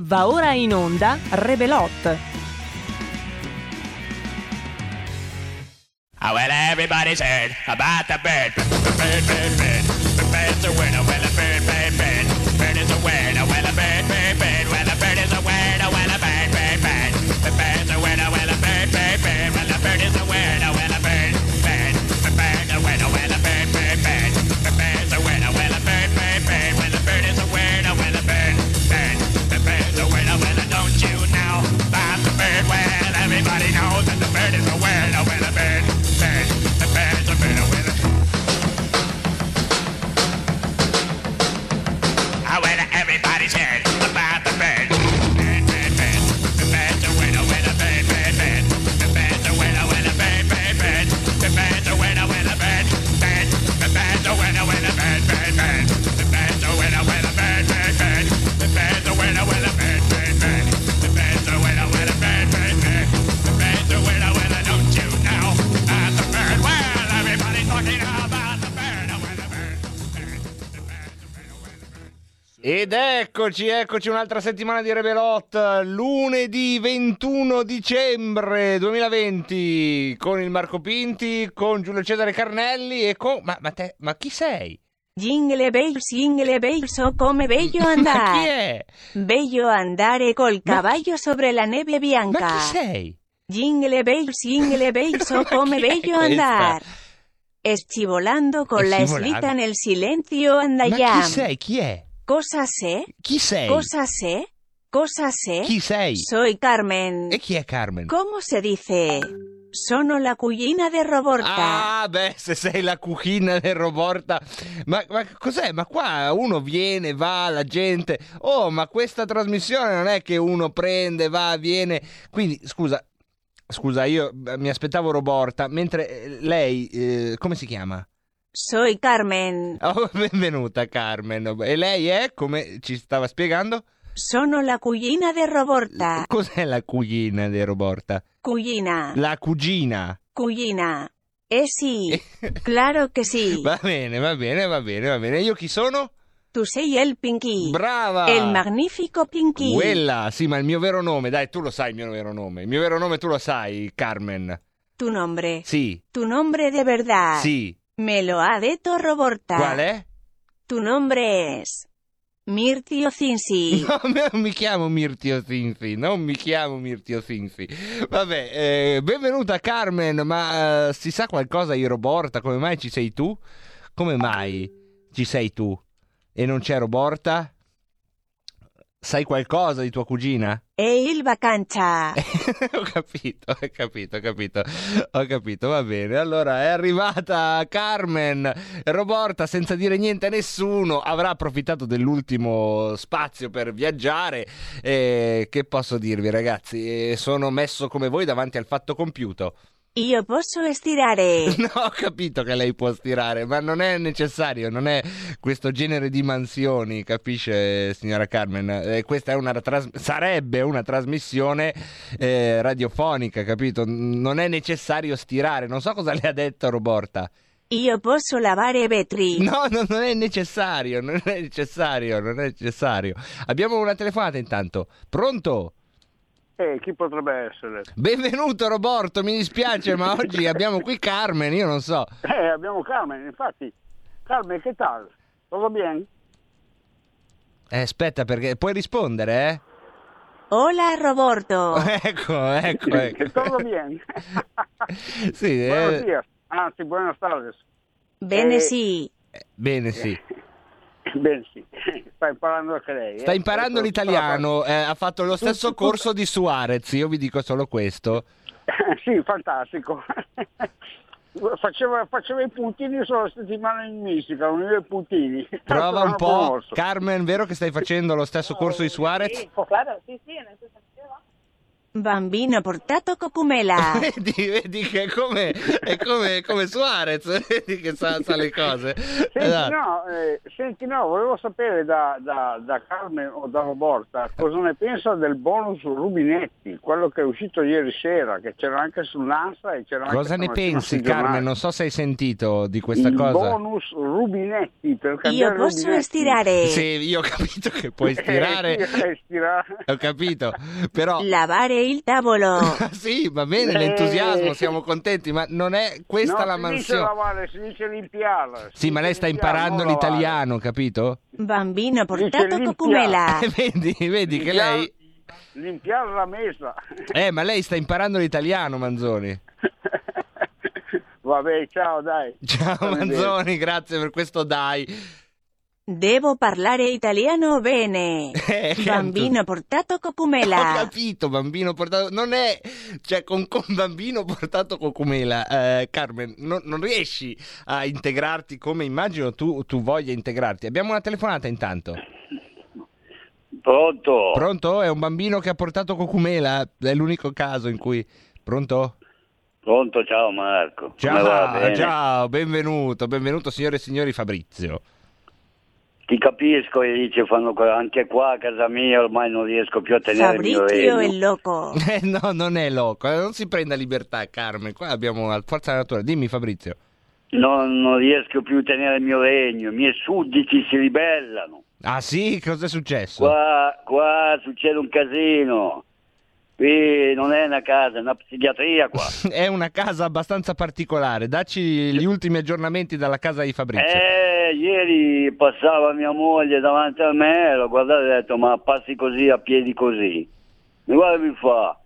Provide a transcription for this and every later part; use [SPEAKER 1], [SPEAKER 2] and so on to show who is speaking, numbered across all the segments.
[SPEAKER 1] Va ora in onda Rebelot.
[SPEAKER 2] Oh, well, everybody's heard about the bird. Bird, bird, bird. The bird's a word. Oh, well, a bird, bird, bird. Bird is a word. Oh, well, a bird, bird, bird
[SPEAKER 3] Ed eccoci, eccoci un'altra settimana di Rebelot, lunedì 21 dicembre 2020, con il Marco Pinti, con Giulio Cesare Carnelli e con... Ma, ma te, ma chi sei?
[SPEAKER 4] Jingle bells, jingle bells, oh come bello
[SPEAKER 3] Ma chi
[SPEAKER 4] andare.
[SPEAKER 3] è?
[SPEAKER 4] Bello andare col
[SPEAKER 3] Ma-
[SPEAKER 4] cavallo sobre la neve
[SPEAKER 3] Ma
[SPEAKER 4] bianca.
[SPEAKER 3] chi sei?
[SPEAKER 4] Jingle bells, jingle bells, oh
[SPEAKER 3] Ma
[SPEAKER 4] come bello andare. Escivolando con la slita nel silenzio
[SPEAKER 3] Ma
[SPEAKER 4] andaiam.
[SPEAKER 3] chi sei? Chi è?
[SPEAKER 4] Cosa sé?
[SPEAKER 3] Chi sei?
[SPEAKER 4] Cosa sé? Cosa sé?
[SPEAKER 3] Chi sei?
[SPEAKER 4] Soy Carmen.
[SPEAKER 3] E chi è Carmen?
[SPEAKER 4] ¿Cómo se dice? Sono la cugina de Roborta.
[SPEAKER 3] Ah, beh, se sei la cucina del Roborta. Ma, ma cos'è? Ma qua uno viene, va, la gente. Oh, ma questa trasmissione non è che uno prende, va, viene. Quindi, scusa, scusa, io mi aspettavo Roborta, mentre eh, lei, eh, come si chiama?
[SPEAKER 4] Soy Carmen.
[SPEAKER 3] Oh, benvenuta Carmen. E lei è, come ci stava spiegando?
[SPEAKER 4] Sono la cugina de Roborta.
[SPEAKER 3] Cos'è la cugina del Roborta?
[SPEAKER 4] Cugina.
[SPEAKER 3] La cugina.
[SPEAKER 4] Cugina. Eh sì, claro que sí.
[SPEAKER 3] Va bene, va bene, va bene, va bene. Io chi sono?
[SPEAKER 4] Tu sei el Pinky.
[SPEAKER 3] Brava!
[SPEAKER 4] El magnifico Pinky.
[SPEAKER 3] Quella, sì, ma il mio vero nome, dai, tu lo sai il mio vero nome. Il mio vero nome tu lo sai, Carmen.
[SPEAKER 4] Tu nombre.
[SPEAKER 3] Sì,
[SPEAKER 4] Tu nombre de verdad.
[SPEAKER 3] sì.
[SPEAKER 4] Me lo ha detto Roborta.
[SPEAKER 3] Qual è?
[SPEAKER 4] Tu nombre es... Mirtio Cinsi.
[SPEAKER 3] No, non mi chiamo Mirtio Sinfi, non mi chiamo Mirtio Sinfi. Vabbè, eh, benvenuta Carmen, ma eh, si sa qualcosa di Roborta? Come mai ci sei tu? Come mai ci sei tu? E non c'è Roborta? Sai qualcosa di tua cugina?
[SPEAKER 4] E il vacanza.
[SPEAKER 3] ho capito, ho capito, ho capito, ho capito, va bene. Allora è arrivata Carmen, Roborta senza dire niente a nessuno, avrà approfittato dell'ultimo spazio per viaggiare. E che posso dirvi ragazzi, Eh, sono messo come voi davanti al fatto compiuto.
[SPEAKER 4] Io posso estirare.
[SPEAKER 3] No, ho capito che lei può stirare, ma non è necessario, non è questo genere di mansioni, capisce signora Carmen? Eh, questa è una tras- sarebbe una trasmissione eh, radiofonica, capito? Non è necessario stirare, non so cosa le ha detto Roborta.
[SPEAKER 4] Io posso lavare vetri.
[SPEAKER 3] No, no, non è necessario, non è necessario, non è necessario. Abbiamo una telefonata intanto. Pronto?
[SPEAKER 5] Eh, chi potrebbe essere?
[SPEAKER 3] Benvenuto Roborto, mi dispiace, ma oggi abbiamo qui Carmen, io non so.
[SPEAKER 5] Eh, abbiamo Carmen, infatti. Carmen, che tal? Tutto bene?
[SPEAKER 3] Eh, aspetta, perché puoi rispondere, eh?
[SPEAKER 4] Hola Roborto.
[SPEAKER 3] Ecco, ecco, ecco.
[SPEAKER 5] Tutto bene?
[SPEAKER 3] Sì, eh,
[SPEAKER 5] Buenos días. Anzi, buenas tardes.
[SPEAKER 4] Bene
[SPEAKER 5] Eh,
[SPEAKER 4] sì.
[SPEAKER 3] bene, sì.
[SPEAKER 5] Bene, sì. Sta imparando anche lei.
[SPEAKER 3] Sta
[SPEAKER 5] eh?
[SPEAKER 3] imparando
[SPEAKER 5] Ecco,
[SPEAKER 3] l'italiano, eh, ha fatto lo stesso
[SPEAKER 5] Tutto-
[SPEAKER 3] corso di Suarez, io vi dico solo questo.
[SPEAKER 5] sì, fantastico. Faceva, faceva i puntini sulla settimana in mistica, univa i puntini.
[SPEAKER 3] Prova un po'. Carmen, vero che stai facendo lo stesso corso di Suarez?
[SPEAKER 6] Claro, sí, sí, en eso se lleva.
[SPEAKER 4] Bambino portato cocumela.
[SPEAKER 3] Vedi, vedi che è come, è come, come Suarez, vedi che sa, sa le cose.
[SPEAKER 5] Senti,
[SPEAKER 3] Esatto.
[SPEAKER 5] no, eh, senti, no, volevo sapere da, da, da Carmen o da Roborta cosa ne pensa del bonus rubinetti, quello che è uscito ieri sera, che c'era anche sull'ANSA e c'era
[SPEAKER 3] Cosa
[SPEAKER 5] anche
[SPEAKER 3] ne pensi, Carmen? Non so se hai sentito di questa
[SPEAKER 5] Il
[SPEAKER 3] cosa.
[SPEAKER 5] bonus rubinetti per
[SPEAKER 4] Io posso
[SPEAKER 5] rubinetti.
[SPEAKER 4] stirare.
[SPEAKER 3] Sì, io ho capito che puoi stirare.
[SPEAKER 5] Stirare.
[SPEAKER 3] Ho capito, però
[SPEAKER 4] Lavare il tavolo.
[SPEAKER 3] sì, va bene l'entusiasmo, siamo contenti, ma non è questa
[SPEAKER 5] non
[SPEAKER 3] la
[SPEAKER 5] si dice
[SPEAKER 3] mansione.
[SPEAKER 5] lavare, si dice limpiare.
[SPEAKER 3] Sì,
[SPEAKER 5] Si
[SPEAKER 3] ma lei sta imparando
[SPEAKER 5] non lavare.
[SPEAKER 3] l'italiano, capito?
[SPEAKER 4] Bambino portato cocumela.
[SPEAKER 3] Eh, vedi, vedi che lei
[SPEAKER 5] Limpiare la mesa.
[SPEAKER 3] Eh, ma lei sta imparando l'italiano, Manzoni.
[SPEAKER 5] Vabbè, ciao, dai.
[SPEAKER 3] Ciao. Manzoni, grazie per questo dai.
[SPEAKER 4] Devo parlare italiano bene.
[SPEAKER 3] Eh, che
[SPEAKER 4] Bambino portato
[SPEAKER 3] Ho
[SPEAKER 4] cocumela.
[SPEAKER 3] capito, bambino portato. Non è. Cioè, con, con bambino portato cocumela, eh, Carmen, non, non riesci a integrarti come immagino tu, tu voglia integrarti. Abbiamo una telefonata intanto.
[SPEAKER 6] Pronto?
[SPEAKER 3] Pronto? È un bambino che ha portato cocumela? È l'unico caso in cui. Pronto?
[SPEAKER 6] Pronto, ciao Marco.
[SPEAKER 3] Ciao, ciao, benvenuto, benvenuto signore e signori Fabrizio.
[SPEAKER 6] Ti capisco e dice fanno anche qua a casa mia ormai non riesco più a tenere il mio
[SPEAKER 4] Fabrizio
[SPEAKER 6] regno.
[SPEAKER 4] è loco.
[SPEAKER 3] Eh, no, non è loco, eh, non si prenda libertà, Carmen. Qua abbiamo la forza della natura. Dimmi, Fabrizio.
[SPEAKER 6] Non, non riesco più a tenere il mio regno, i miei sudditi si ribellano.
[SPEAKER 3] Ah, sì? Cosa è successo?
[SPEAKER 6] Qua, qua succede un casino. Qui non è una casa, è una psichiatria qua.
[SPEAKER 3] È una casa abbastanza particolare. Dacci gli ultimi aggiornamenti dalla casa di Fabrizio.
[SPEAKER 6] Eh, ieri passava mia moglie davanti a me, l'ho guardato e ho detto ma passi così a piedi così. Mi guarda e mi fa,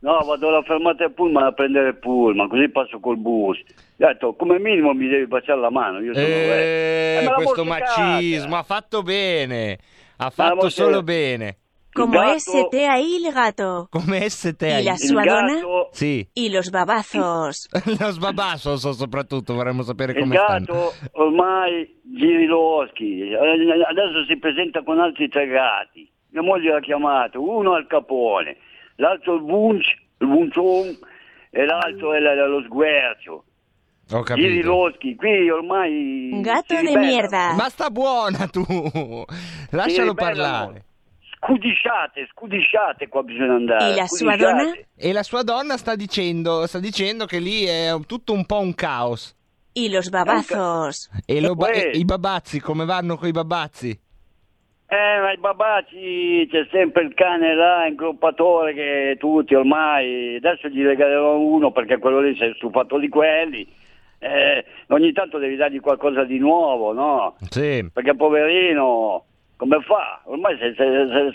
[SPEAKER 6] no vado alla fermata del pullman a prendere il pullman, così passo col bus. Ho detto come minimo mi devi baciare la mano, io sono
[SPEAKER 3] Eh,
[SPEAKER 6] eh,
[SPEAKER 3] questo macismo ha fatto bene. Ha fatto solo bene.
[SPEAKER 4] Como
[SPEAKER 6] gatto-
[SPEAKER 4] este ahí el gato.
[SPEAKER 3] Come ST
[SPEAKER 4] Y la
[SPEAKER 6] Il
[SPEAKER 4] sua donna?
[SPEAKER 6] gatto,
[SPEAKER 3] Sì.
[SPEAKER 4] Y los babazos.
[SPEAKER 3] Lo sbabasso so soprattutto, vorremmo sapere
[SPEAKER 6] il
[SPEAKER 3] come stanno.
[SPEAKER 6] gatto ormai giri loschi, adesso si presenta con altri tre gatti. Mia moglie l'ha chiamato, uno al capone, l'altro il bunch, il buncion e l'altro è lo sguercio.
[SPEAKER 3] Ho
[SPEAKER 6] Giri
[SPEAKER 3] capito.
[SPEAKER 6] loschi, qui ormai...
[SPEAKER 4] Un gato de
[SPEAKER 6] ribellano.
[SPEAKER 4] mierda.
[SPEAKER 3] Ma sta buona tu! Lascialo parlare.
[SPEAKER 6] Scudisciate, scudisciate qua bisogna andare.
[SPEAKER 4] E la sua donna?
[SPEAKER 3] E la sua donna sta dicendo, sta dicendo che lì è tutto un po' un caos.
[SPEAKER 4] Y los babazos.
[SPEAKER 3] E, lo ba-
[SPEAKER 6] Uè.
[SPEAKER 3] e i babazzi, come vanno con i babazzi?
[SPEAKER 6] Eh, ma i babaci c'è sempre il cane là, ingruppatore che tutti ormai, adesso gli regalerò uno perché quello lì si è stufato di quelli. Eh, ogni tanto devi dargli qualcosa di nuovo, no?
[SPEAKER 3] Sì.
[SPEAKER 6] Perché poverino, come fa? Ormai si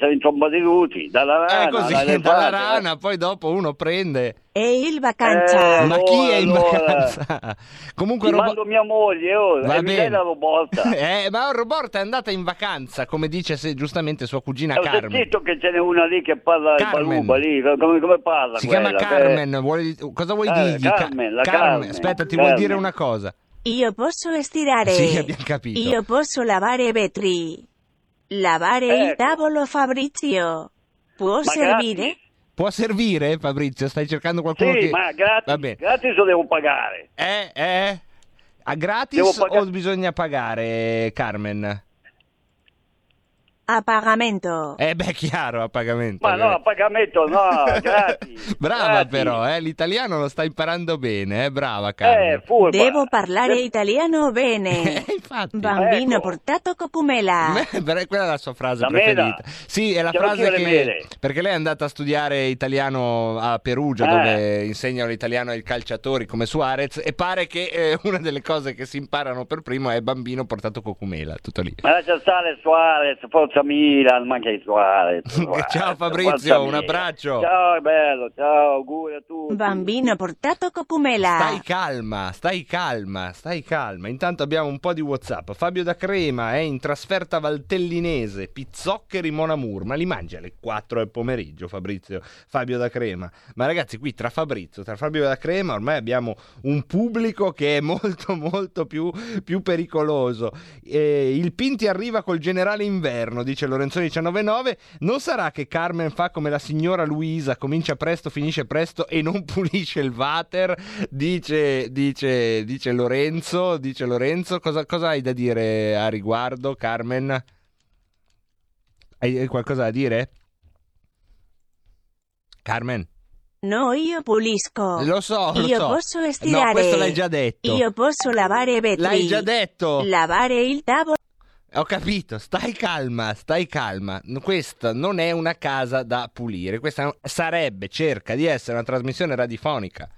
[SPEAKER 6] è in tromba di luti, dalla rana,
[SPEAKER 3] È così,
[SPEAKER 6] all'elefante,
[SPEAKER 3] dalla rana, poi dopo uno prende...
[SPEAKER 4] E il vacanza.
[SPEAKER 6] Eh,
[SPEAKER 3] Ma chi è in
[SPEAKER 6] allora.
[SPEAKER 3] vacanza? Comunque
[SPEAKER 6] Ti
[SPEAKER 3] Robo-
[SPEAKER 6] mando mia moglie, oh,
[SPEAKER 3] Va
[SPEAKER 6] e mi
[SPEAKER 3] bene.
[SPEAKER 6] la robotta.
[SPEAKER 3] Eh, ma Roborta è andata in vacanza, come dice se- giustamente sua cugina
[SPEAKER 6] Ho
[SPEAKER 3] Carmen.
[SPEAKER 6] sentito che ce n'è una lì che parla
[SPEAKER 3] Carmen.
[SPEAKER 6] baluba lì, come, come parla
[SPEAKER 3] Si
[SPEAKER 6] quella?
[SPEAKER 3] chiama
[SPEAKER 6] Che-
[SPEAKER 3] Carmen, vuole- cosa vuoi
[SPEAKER 6] Eh,
[SPEAKER 3] dirgli? Ca-
[SPEAKER 6] Carmen, la Carmen,
[SPEAKER 3] aspetta, ti
[SPEAKER 6] Carmen.
[SPEAKER 3] vuoi dire una cosa?
[SPEAKER 4] Io posso estirare.
[SPEAKER 3] Sì, abbiamo capito.
[SPEAKER 4] Io posso lavare vetri. Lavare il
[SPEAKER 6] Ecco.
[SPEAKER 4] tavolo Fabrizio. Può
[SPEAKER 6] Ma
[SPEAKER 4] servire?
[SPEAKER 6] gratis?
[SPEAKER 3] Può servire, Fabrizio? Stai cercando qualcuno
[SPEAKER 6] Sì,
[SPEAKER 3] che...
[SPEAKER 6] ma gratis,
[SPEAKER 3] Va bene.
[SPEAKER 6] gratis lo devo pagare.
[SPEAKER 3] Eh, eh? A gratis o bisogna pagare, Carmen?
[SPEAKER 4] A pagamento.
[SPEAKER 3] Eh beh, chiaro, a pagamento.
[SPEAKER 6] Ma no, a pagamento no, gratis.
[SPEAKER 3] Brava
[SPEAKER 6] gratis.
[SPEAKER 3] però, eh? l'italiano lo sta imparando bene, eh? brava Carmen.
[SPEAKER 6] Eh, furba.
[SPEAKER 4] Devo parlare
[SPEAKER 6] Eh,
[SPEAKER 4] italiano bene.
[SPEAKER 3] Eh, infatti.
[SPEAKER 4] Bambino
[SPEAKER 6] Ecco.
[SPEAKER 4] portato cocumela.
[SPEAKER 3] Beh, quella è la sua frase
[SPEAKER 6] La mela.
[SPEAKER 3] preferita. Sì, è la
[SPEAKER 6] Chiaro
[SPEAKER 3] frase
[SPEAKER 6] che.
[SPEAKER 3] Perché lei è andata a studiare italiano a Perugia,
[SPEAKER 6] Eh.
[SPEAKER 3] dove insegnano l'italiano ai calciatori come Suarez. E pare che eh, una delle cose che si imparano per primo è bambino portato cocumela. Tutto lì.
[SPEAKER 6] Ma lascia stare Suarez, forza Milan, ma che. Suarez,
[SPEAKER 3] Ciao, Fabrizio,
[SPEAKER 6] forza
[SPEAKER 3] un abbraccio.
[SPEAKER 6] Ciao, è bello, ciao, auguri a tutti.
[SPEAKER 4] Bambino portato cocumela.
[SPEAKER 3] Stai calma, stai calma, stai calma. Intanto abbiamo un po' di WhatsApp. Fabio da Crema è in trasferta valtellinese, pizzoccheri Monamur. Ma li mangia alle 4 del pomeriggio, Fabrizio. Fabio da Crema. Ma ragazzi, qui tra Fabrizio, tra Fabio da Crema, ormai abbiamo un pubblico che è molto, molto più, più pericoloso. Eh, il Pinti arriva col generale inverno, dice Lorenzoni 199. Non sarà che Carmen fa come la signora Luisa, comincia presto, finisce presto e non pulisce il water? Dice, dice, dice Lorenzo, dice Lorenzo. Cosa, cosa hai da dire a riguardo, Carmen? Hai qualcosa da dire? Carmen?
[SPEAKER 4] No, io pulisco.
[SPEAKER 3] Lo so, lo
[SPEAKER 4] io
[SPEAKER 3] so.
[SPEAKER 4] posso
[SPEAKER 3] No,
[SPEAKER 4] stirare.
[SPEAKER 3] questo l'hai già detto.
[SPEAKER 4] Io posso lavare vetri.
[SPEAKER 3] L'hai già detto.
[SPEAKER 4] Lavare il tavolo.
[SPEAKER 3] Ho capito, stai calma, stai calma. Questa non è una casa da pulire, questa sarebbe, cerca di essere una trasmissione radiofonica.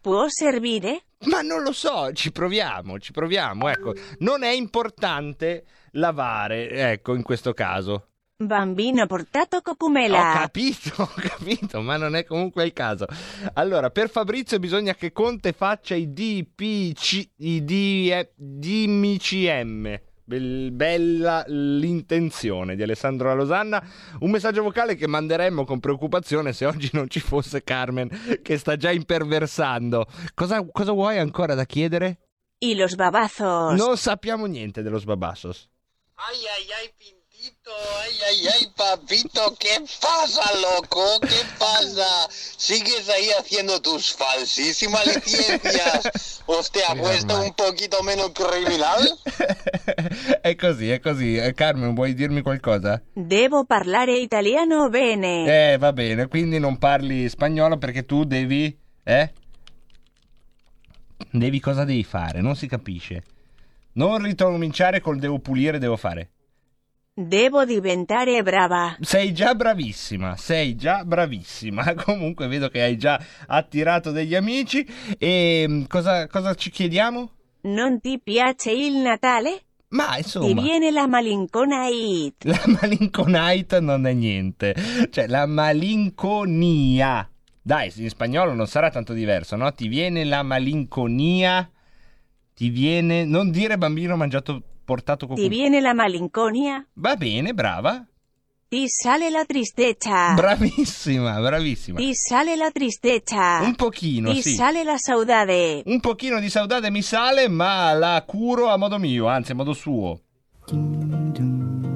[SPEAKER 4] Può servire?
[SPEAKER 3] Ma non lo so, ci proviamo, ci proviamo, ecco. Non è importante lavare, ecco, in questo caso.
[SPEAKER 4] Bambino portato
[SPEAKER 3] Ho
[SPEAKER 4] cocumela.
[SPEAKER 3] capito, ho capito, ma non è comunque il caso. Allora, per Fabrizio bisogna che Conte faccia i DPC, i D- DMCM. Bel- bella l'intenzione di Alessandro La Losanna. Un messaggio vocale che manderemmo con preoccupazione se oggi non ci fosse Carmen che sta già imperversando. Cosa, cosa vuoi ancora da chiedere?
[SPEAKER 4] y los babazos.
[SPEAKER 3] Non sappiamo niente dello sbabassos.
[SPEAKER 7] Ay, ay, ay, Pintito, ay, ay, ay, papito, ¿qué pasa, loco? ¿Qué pasa? ¿Sigues ahí haciendo tus falsísimas licencias? ¿O te ha puesto un poquito menos criminal?
[SPEAKER 3] è così, è così. Eh, Carmen, vuoi dirmi qualcosa?
[SPEAKER 4] Devo parlare italiano bene.
[SPEAKER 3] Eh, va bene, quindi non parli spagnolo perché tu devi... Eh? Devi cosa devi fare? Non si capisce. Non ricominciare col devo pulire, devo fare.
[SPEAKER 4] Devo diventare brava.
[SPEAKER 3] Sei già bravissima, sei già bravissima. Comunque vedo che hai già attirato degli amici. E mm, cosa, cosa ci chiediamo?
[SPEAKER 4] Non ti piace il Natale?
[SPEAKER 3] Ma
[SPEAKER 4] Ti
[SPEAKER 3] insomma...
[SPEAKER 4] viene la malinconait.
[SPEAKER 3] La malinconite non è niente. Cioè, la malinconia. Dai, in spagnolo non sarà tanto diverso, no? Ti viene la malinconia. Ti viene. Non dire bambino mangiato portato con
[SPEAKER 4] Ti viene la malinconia.
[SPEAKER 3] Va bene, brava.
[SPEAKER 4] Ti sale la tristezza.
[SPEAKER 3] Bravissima, bravissima.
[SPEAKER 4] Ti sale la tristezza.
[SPEAKER 3] Un pochino,
[SPEAKER 4] Ti
[SPEAKER 3] sì.
[SPEAKER 4] sale la saudade.
[SPEAKER 3] Un pochino di saudade mi sale, ma la curo a modo mio, anzi a modo suo. Mi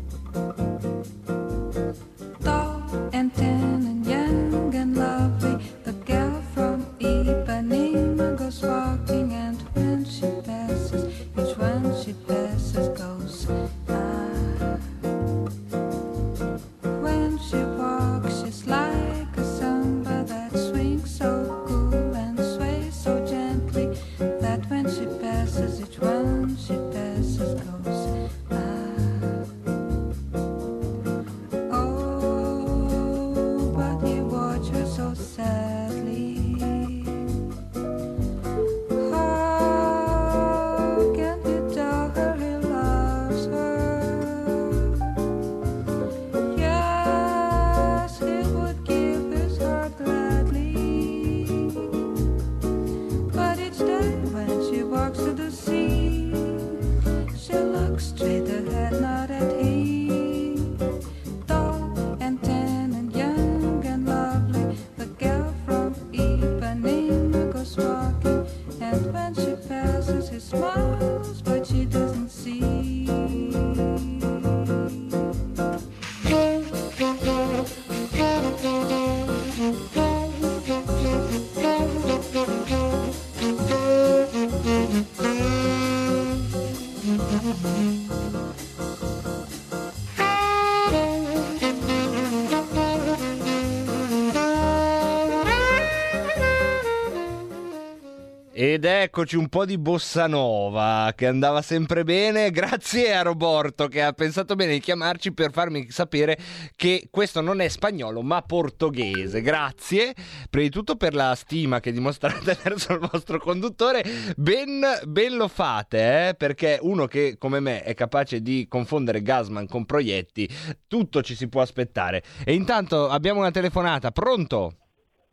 [SPEAKER 3] Ed eccoci un po' di bossa nova che andava sempre bene. Grazie a Roborto che ha pensato bene di chiamarci per farmi sapere che questo non è spagnolo ma portoghese. Grazie prima di tutto per la stima che dimostrate verso il vostro conduttore. Ben, ben lo fate, eh? perché uno che come me è capace di confondere Gasman con proietti, tutto ci si può aspettare. E intanto abbiamo una telefonata. Pronto?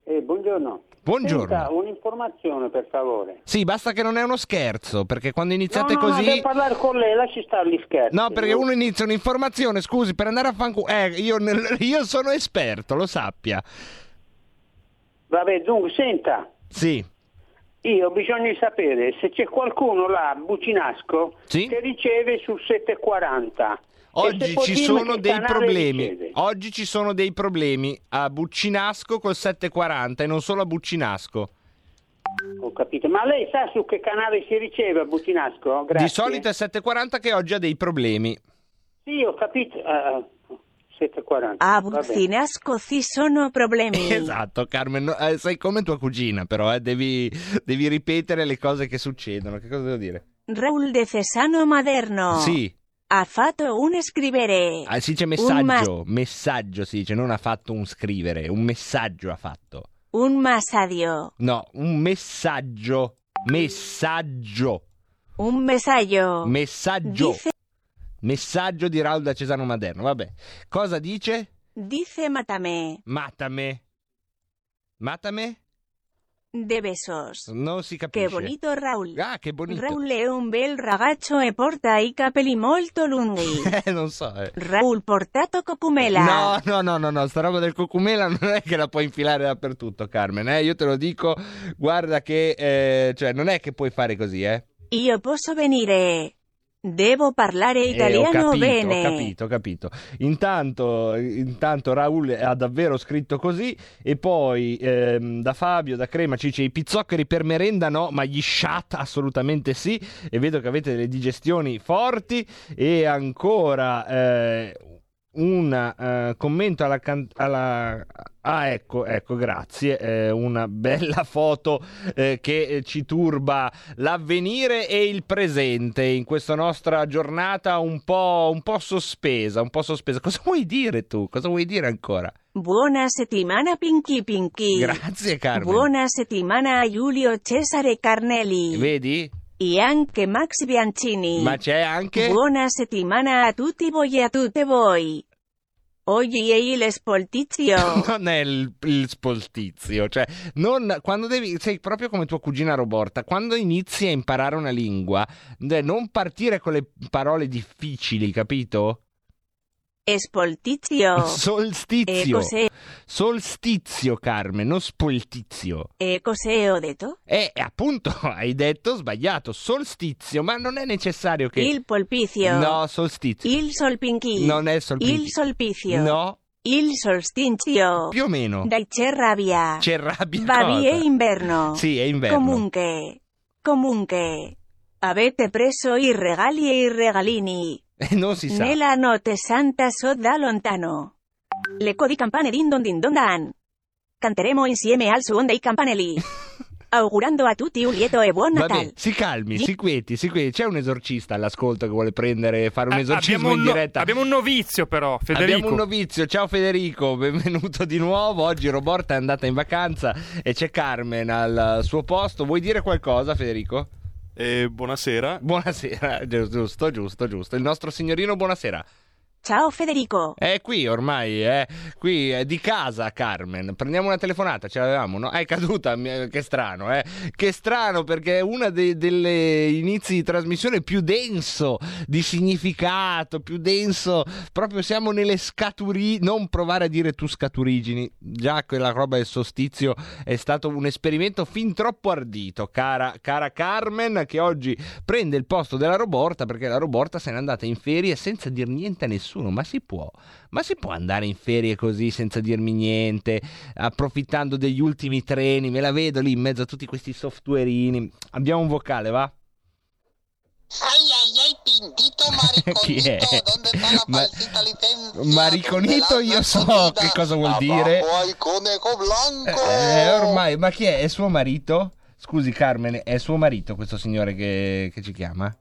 [SPEAKER 8] Eh, buongiorno.
[SPEAKER 3] Buongiorno.
[SPEAKER 8] Senta, un'informazione per favore.
[SPEAKER 3] Sì, basta che non è uno scherzo, perché quando iniziate
[SPEAKER 8] no, no,
[SPEAKER 3] così...
[SPEAKER 8] No, devo parlare con lei, lasci stare gli scherzi.
[SPEAKER 3] No, perché uno inizia un'informazione, scusi, per andare a fanculo... Eh, io, io sono esperto, lo sappia.
[SPEAKER 8] Vabbè, dunque, senta,
[SPEAKER 3] Sì.
[SPEAKER 8] io ho bisogno di sapere se c'è qualcuno là a Bucinasco
[SPEAKER 3] Sì?
[SPEAKER 8] che riceve sul 740.
[SPEAKER 3] Oggi ci sono dei problemi. Oggi ci sono dei problemi a Buccinasco col 740 e non solo a Buccinasco.
[SPEAKER 8] Ho capito, ma lei sa su che canale si riceve a Bucinasco? Grazie.
[SPEAKER 3] Di solito è 740 che oggi ha dei problemi.
[SPEAKER 8] Sì, ho capito. Ah, 740.
[SPEAKER 4] A. Bucinasco ci sono problemi.
[SPEAKER 3] Esatto, Carmen, no, eh, sei come tua cugina, però eh, devi, devi ripetere le cose che succedono. Che cosa devo dire?
[SPEAKER 4] Raul de Cesano Maderno.
[SPEAKER 3] Sì,
[SPEAKER 4] Ha fatto un scrivere.
[SPEAKER 3] ah, si dice messaggio, messaggio si dice, non ha fatto un scrivere, un messaggio ha fatto.
[SPEAKER 4] Un masadio.
[SPEAKER 3] No, un messaggio, messaggio,
[SPEAKER 4] Un mesaggio.
[SPEAKER 3] messaggio,
[SPEAKER 4] Dice,
[SPEAKER 3] messaggio di Raul da Cesano Maderno. Vabbè, cosa dice?
[SPEAKER 4] dice mátame.
[SPEAKER 3] Matame. Matame?
[SPEAKER 4] De besos.
[SPEAKER 3] Non si capisce.
[SPEAKER 4] Che bonito Raul.
[SPEAKER 3] Ah, che bonito.
[SPEAKER 4] Raul è un bel ragazzo e porta i capelli molto lunghi.
[SPEAKER 3] Eh, non so. eh.
[SPEAKER 4] Raul portato cocumela.
[SPEAKER 3] No, no, no, no, no, sta roba del cocumela non è che la puoi infilare dappertutto, Carmen, eh? Io te lo dico, guarda che, eh, cioè, non è che puoi fare così, eh?
[SPEAKER 4] Io posso venire. Devo parlare
[SPEAKER 3] Eh, ho
[SPEAKER 4] italiano
[SPEAKER 3] capito,
[SPEAKER 4] bene.
[SPEAKER 3] ho capito, ho capito. Intanto, intanto Raul ha davvero scritto così e poi ehm, da Fabio, da Crema ci dice i pizzoccheri per merenda no, ma gli shat assolutamente sì e vedo che avete delle digestioni forti e ancora eh, un eh, commento alla, can- alla- Ah, ecco, ecco, grazie. Eh, una bella foto eh, che eh, ci turba l'avvenire e il presente in questa nostra giornata un po', un po' sospesa, un po' sospesa. Cosa vuoi dire tu? Cosa vuoi dire ancora?
[SPEAKER 4] Buona settimana Pinky Pinky.
[SPEAKER 3] Grazie, Carmen.
[SPEAKER 4] Buona settimana a Giulio Cesare Carnelli.
[SPEAKER 3] Vedi?
[SPEAKER 4] E anche Max Biancini.
[SPEAKER 3] Ma c'è anche...
[SPEAKER 4] Buona settimana a tutti voi e a tutte voi. Oggi è il spoltizio.
[SPEAKER 3] non è il, il spoltizio, cioè non, quando devi, sei proprio come tua cugina Roborta, quando inizi a imparare una lingua, non partire con le parole difficili, capito?
[SPEAKER 4] Spoltizio. E
[SPEAKER 3] Solstizio,
[SPEAKER 4] cos'è?
[SPEAKER 3] solstizio Carmen, non spoltizio.
[SPEAKER 4] E cos'è ho detto?
[SPEAKER 3] E appunto hai detto sbagliato, solstizio, ma non è necessario che...
[SPEAKER 4] Il polpizio.
[SPEAKER 3] No, solstizio.
[SPEAKER 4] Il solpinchi.
[SPEAKER 3] Non è solpinchi.
[SPEAKER 4] Il solpizio.
[SPEAKER 3] No,
[SPEAKER 4] Il solstizio.
[SPEAKER 3] più o meno.
[SPEAKER 4] Dai c'è rabbia.
[SPEAKER 3] C'è rabbia
[SPEAKER 4] Babi è inverno.
[SPEAKER 3] Sì, è inverno.
[SPEAKER 4] Comunque. Comunque. Avete preso i regali e i regalini.
[SPEAKER 3] Non si sa.
[SPEAKER 4] Nella notte santa so da lontano. L'eco di campane din don din don dan. Canteremo insieme al suon dei campanelli. Augurando a tutti un lieto e buon
[SPEAKER 3] Vabbè,
[SPEAKER 4] Natale.
[SPEAKER 3] si calmi, si quieti, si quieti. C'è un esorcista all'ascolto che vuole prendere, fare un
[SPEAKER 9] Eh,
[SPEAKER 3] esorcismo
[SPEAKER 9] abbiamo
[SPEAKER 3] in
[SPEAKER 9] un no-
[SPEAKER 3] diretta.
[SPEAKER 9] abbiamo un novizio però, Federico.
[SPEAKER 3] Abbiamo un novizio, ciao Federico, benvenuto di nuovo. Oggi Roborta è andata in vacanza e c'è Carmen al suo posto. Vuoi dire qualcosa, Federico?
[SPEAKER 10] Eh, buonasera.
[SPEAKER 3] Buonasera, giusto, giusto, giusto. Il nostro signorino, buonasera.
[SPEAKER 4] Ciao Federico.
[SPEAKER 3] È qui ormai, è qui è di casa Carmen. Prendiamo una telefonata, ce l'avevamo, no? È caduta, mi- che strano, eh? Che strano perché è dei delle inizi di trasmissione più denso di significato, più denso. Proprio siamo nelle scaturigini. Non provare a dire tu scaturigini. Già quella roba del sostizio è stato un esperimento fin troppo ardito, cara, cara Carmen, che oggi prende il posto della Roborta perché la Roborta se n'è andata in ferie senza dir niente a nessuno. Ma si può? Ma si può andare in ferie così senza dirmi niente, approfittando degli ultimi treni? Me la vedo lì in mezzo a tutti questi softwareini. Abbiamo un vocale, va?
[SPEAKER 7] Ay, ay, ay, pintito mariconito,
[SPEAKER 3] Chi è?
[SPEAKER 7] ¿dónde está la
[SPEAKER 3] Ma-
[SPEAKER 7] falsita licencia?
[SPEAKER 3] Mariconito io so
[SPEAKER 7] Florida?
[SPEAKER 3] che cosa vuol dire.
[SPEAKER 7] Al conejo blanco.
[SPEAKER 3] Eh, ormai, ma chi è? È suo marito? Scusi Carmen, è suo marito questo signore che, che ci chiama?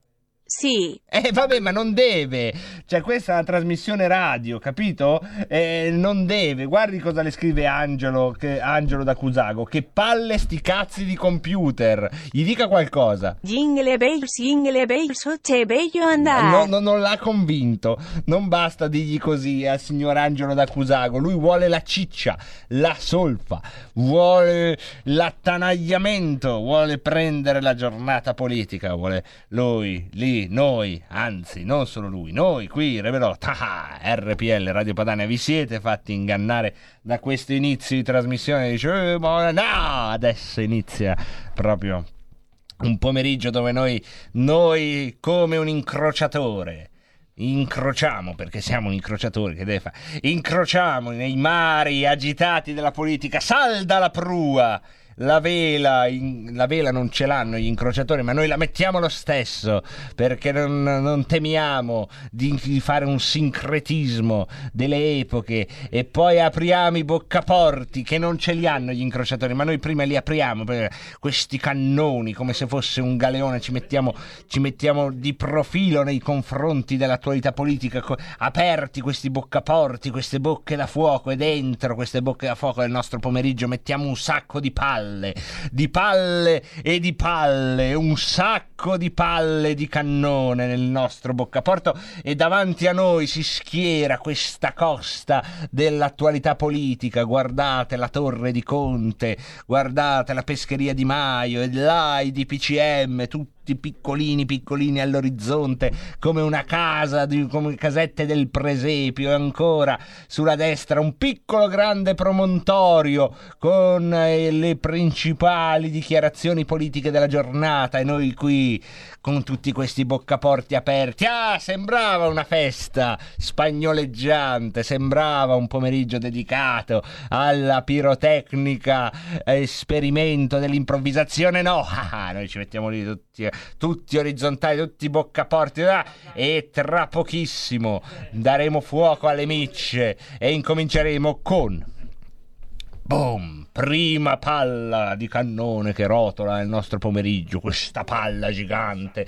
[SPEAKER 4] Sì.
[SPEAKER 3] Eh vabbè, ma non deve. Cioè, questa è una trasmissione radio, capito? Eh, non deve. Guardi cosa le scrive Angelo, che, Angelo da Cusago. Che palle sti cazzi di computer. Gli dica qualcosa.
[SPEAKER 4] Jingle bells, jingle bells, c'è bello andare.
[SPEAKER 3] No, no, non l'ha convinto. Non basta dirgli così al signor Angelo da Cusago. Lui vuole la ciccia, la solfa, vuole l'attanagliamento, vuole prendere la giornata politica, vuole lui, lì, noi, anzi, non solo lui, noi qui, Revelot, ah, RPL, Radio Padania, vi siete fatti ingannare da questo inizio di trasmissione? Dice, eh, no, adesso inizia proprio un pomeriggio dove noi, noi come un incrociatore, incrociamo perché siamo un incrociatore che deve fare incrociamo nei mari agitati della politica salda la prua la vela, in- la vela non ce l'hanno gli incrociatori, ma noi la mettiamo lo stesso perché non, non temiamo di, di fare un sincretismo delle epoche. E poi apriamo i boccaporti che non ce li hanno gli incrociatori, ma noi prima li apriamo per questi cannoni come se fosse un galeone, ci mettiamo, ci mettiamo di profilo nei confronti dell'attualità politica, co- aperti questi boccaporti, queste bocche da fuoco e dentro queste bocche da fuoco del nostro pomeriggio mettiamo un sacco di palle, di palle e di palle, un sacco di palle di cannone nel nostro boccaporto e davanti a noi si schiera questa costa dell'attualità politica. Guardate la torre di Conte, guardate la pescheria di Maio e là i DPCM, tutti piccolini piccolini all'orizzonte come una casa come casette del presepio e ancora sulla destra un piccolo grande promontorio con eh, le principali dichiarazioni politiche della giornata e noi qui con tutti questi boccaporti aperti ah sembrava una festa spagnoleggiante sembrava un pomeriggio dedicato alla pirotecnica esperimento dell'improvvisazione no ah, noi ci mettiamo lì tutti tutti orizzontali, tutti boccaporti, ah, e tra pochissimo daremo fuoco alle micce e incominceremo con... Boom! Prima palla di cannone che rotola nel nostro pomeriggio, questa palla gigante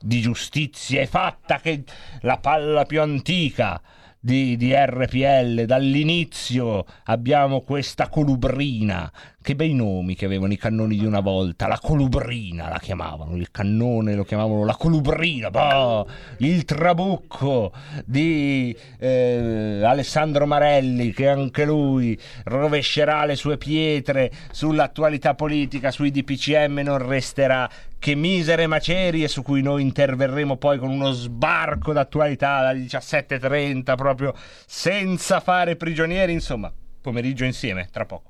[SPEAKER 3] di giustizia è fatta che la palla più antica di, di RPL dall'inizio abbiamo questa colubrina che bei nomi che avevano i cannoni di una volta la colubrina la chiamavano il cannone lo chiamavano la colubrina boh, il trabucco di eh, Alessandro Marelli che anche lui rovescerà le sue pietre sull'attualità politica sui DPCM non resterà che misere macerie su cui noi interverremo poi con uno sbarco d'attualità alle 17.30 proprio senza fare prigionieri insomma pomeriggio insieme tra poco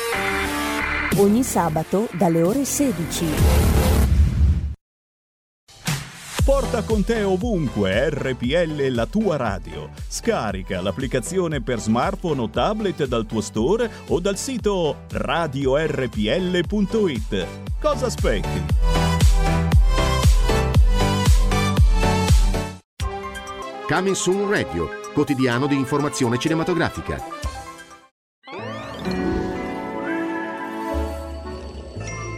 [SPEAKER 11] Ogni sabato dalle ore 16.
[SPEAKER 12] Porta con te ovunque RPL la tua radio. Scarica l'applicazione per smartphone o tablet dal tuo store o dal sito radiorpl.it. Cosa aspetti?
[SPEAKER 13] Coming Soon Radio, quotidiano di informazione cinematografica.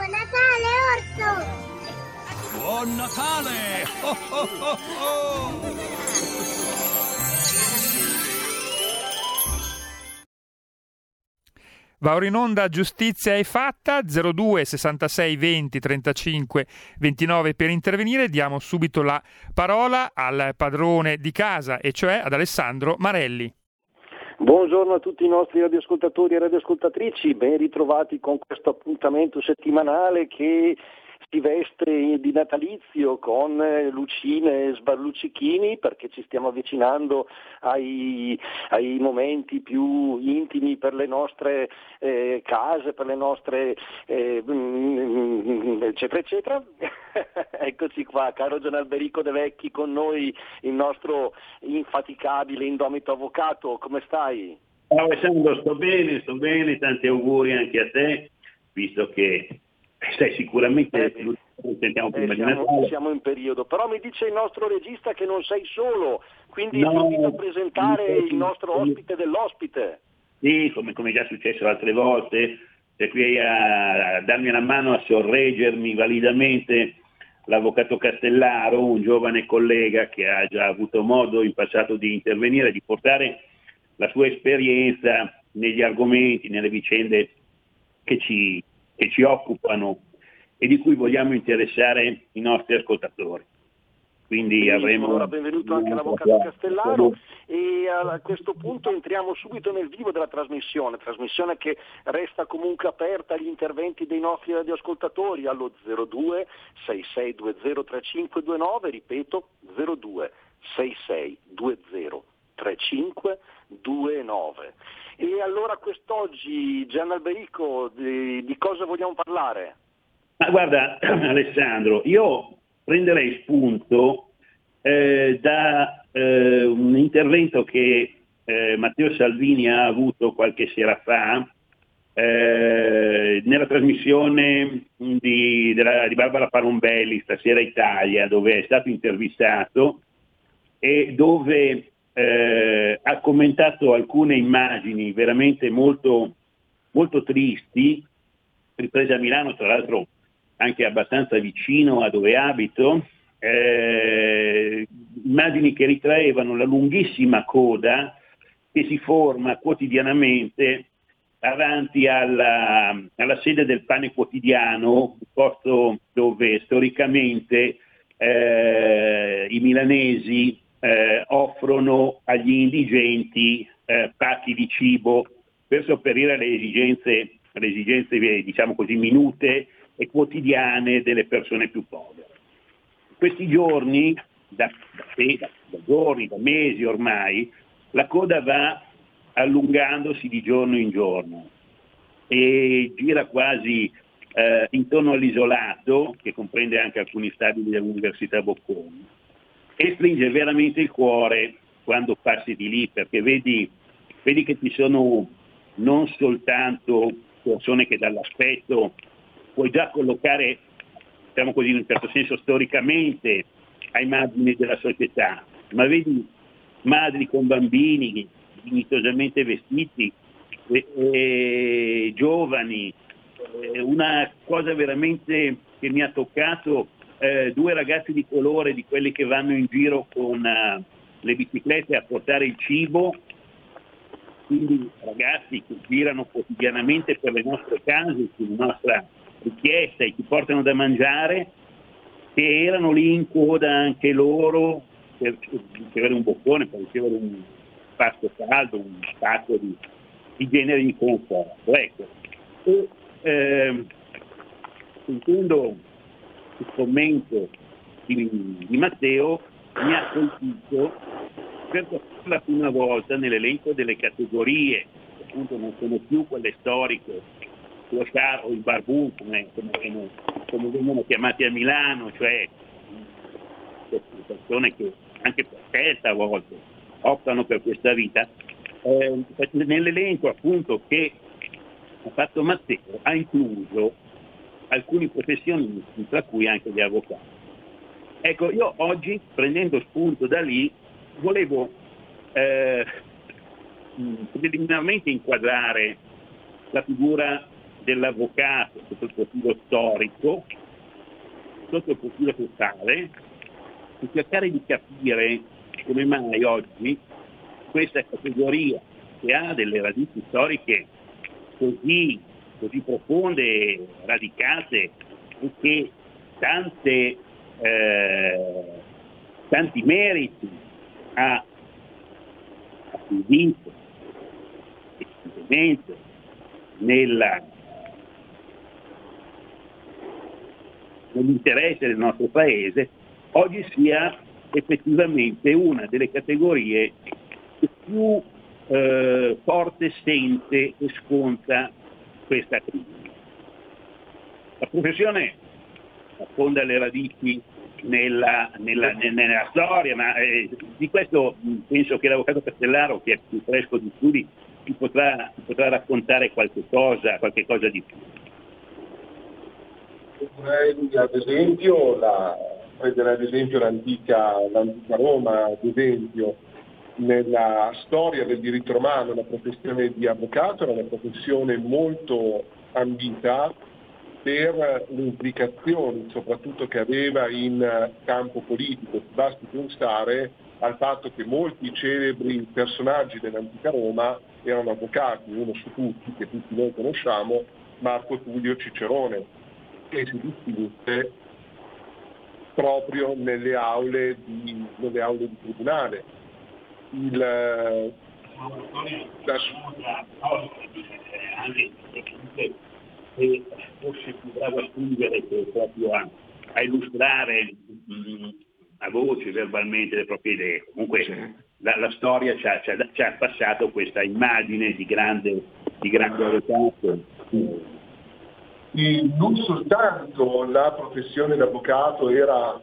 [SPEAKER 14] Buon Natale, Orso!
[SPEAKER 15] Buon Natale! Oh, oh.
[SPEAKER 9] Va ora in onda Giustizia è fatta 02 66 20 35 29 per intervenire. Diamo subito la parola al padrone di casa e cioè ad Alessandro Marelli.
[SPEAKER 16] Buongiorno a tutti i nostri radioascoltatori e radioascoltatrici, ben ritrovati con questo appuntamento settimanale che si veste di natalizio con eh, lucine e sbarluccichini perché ci stiamo avvicinando ai, ai momenti più intimi per le nostre eh, case, per le nostre eh, mm, eccetera eccetera. Eccoci qua, caro Gian Alberico De Vecchi con noi, il nostro infaticabile, indomito avvocato, come stai?
[SPEAKER 17] Ciao Alessandro, sto bene, sto bene, tanti auguri anche a te, visto che sei sicuramente sentiamo
[SPEAKER 16] Eh,
[SPEAKER 17] prima di
[SPEAKER 16] siamo,
[SPEAKER 17] Natale.
[SPEAKER 16] siamo in periodo, però mi dice il nostro regista che non sei solo, quindi
[SPEAKER 17] No,
[SPEAKER 16] invito a presentare il nostro ospite dell'ospite.
[SPEAKER 17] Sì, come, come già successo altre volte, sei qui a, a darmi una mano a sorreggermi validamente l'avvocato Castellaro, un giovane collega che ha già avuto modo in passato di intervenire, di portare la sua esperienza negli argomenti, nelle vicende che ci, che ci occupano e di cui vogliamo interessare i nostri ascoltatori. Quindi avremo...
[SPEAKER 16] Allora, benvenuto anche l'avvocato Castellaro e a questo punto entriamo subito nel vivo della trasmissione, trasmissione che resta comunque aperta agli interventi dei nostri radioascoltatori allo 02 6620 3529, ripeto 02 6620 3529. E allora quest'oggi, Gian Alberico, di, di cosa vogliamo parlare?
[SPEAKER 17] Ma guarda Alessandro, io prenderei spunto eh, da eh, un intervento che eh, Matteo Salvini ha avuto qualche sera fa eh, nella trasmissione di, della- di Barbara Parombelli, Stasera Italia, dove è stato intervistato e dove eh, ha commentato alcune immagini veramente molto, molto tristi, riprese a Milano, tra l'altro anche abbastanza vicino a dove abito, eh, immagini che ritraevano la lunghissima coda che si forma quotidianamente davanti alla, alla sede del pane quotidiano, un posto dove storicamente eh, i milanesi eh, offrono agli indigenti eh, pacchi di cibo per sopperire alle esigenze, alle esigenze eh, diciamo così, minute e quotidiane delle persone più povere. Questi giorni, da, da- da- da giorni, da mesi ormai, la coda va allungandosi di giorno in giorno e gira quasi eh, intorno all'isolato, che comprende anche alcuni stabili dell'Università Bocconi, e stringe veramente il cuore quando passi di lì, perché vedi, vedi che ci sono non soltanto persone che dall'aspetto puoi già collocare, diciamo così, in un certo senso storicamente ai margini della società, ma vedi madri con bambini dignitosamente vestiti, e- e giovani, eh, una cosa veramente che mi ha toccato, eh, due ragazzi di colore, di quelli che vanno in giro con eh, le biciclette a portare il cibo, quindi ragazzi che girano quotidianamente per le nostre case, sulla nostra richiesta e ci portano da mangiare, che erano lì in coda anche loro per ricevere un boccone, per ricevere un pasto caldo, un sacco di, di generi di conforto. Ecco. E, ehm, sentendo il commento di, di Matteo mi ha colpito per la prima volta nell'elenco delle categorie, appunto non sono più quelle storiche, lo char o il barbù come, come, come- come vengono chiamati a Milano, cioè persone che anche per scelta a volte optano per questa vita, eh, nell'elenco appunto che ha fatto Matteo ha incluso alcuni professionisti, tra cui anche gli avvocati. Ecco, io oggi, prendendo spunto da lì, volevo eh, preliminarmente inquadrare la figura dell'avvocato sotto il profilo storico, sotto il profilo sociale, e cercare di capire come mai oggi questa categoria che ha delle radici storiche così, così profonde radicate e che tante, eh, tanti meriti ha acquisito evidentemente nella, nell'interesse del nostro paese, oggi sia effettivamente una delle categorie più eh, forte sente e sconta questa crisi. La professione affonda le radici nella, nella- ne- nella storia, ma eh, di questo penso che l'avvocato Castellaro, che è più fresco di studi, ci potrà, potrà raccontare qualche cosa, qualche cosa di più.
[SPEAKER 18] Ad esempio, la, prendere ad esempio l'antica, l'antica Roma, ad esempio, nella storia del diritto romano la professione di avvocato era una professione molto ambita per le implicazioni soprattutto che aveva in campo politico. Basti pensare al fatto che molti celebri personaggi dell'antica Roma erano avvocati, uno su tutti, che tutti noi conosciamo, Marco Tullio Cicerone, che si distinse proprio nelle aule di, nelle aule di tribunale. Il, la-
[SPEAKER 17] anche se se fosse più bravo a scrivere che proprio a, a illustrare mh, a voce verbalmente le proprie idee. Comunque la, la storia ci ha, ci ha- ci ha passato questa immagine di grande, di grande avvocato.
[SPEAKER 18] E non soltanto la professione d'avvocato era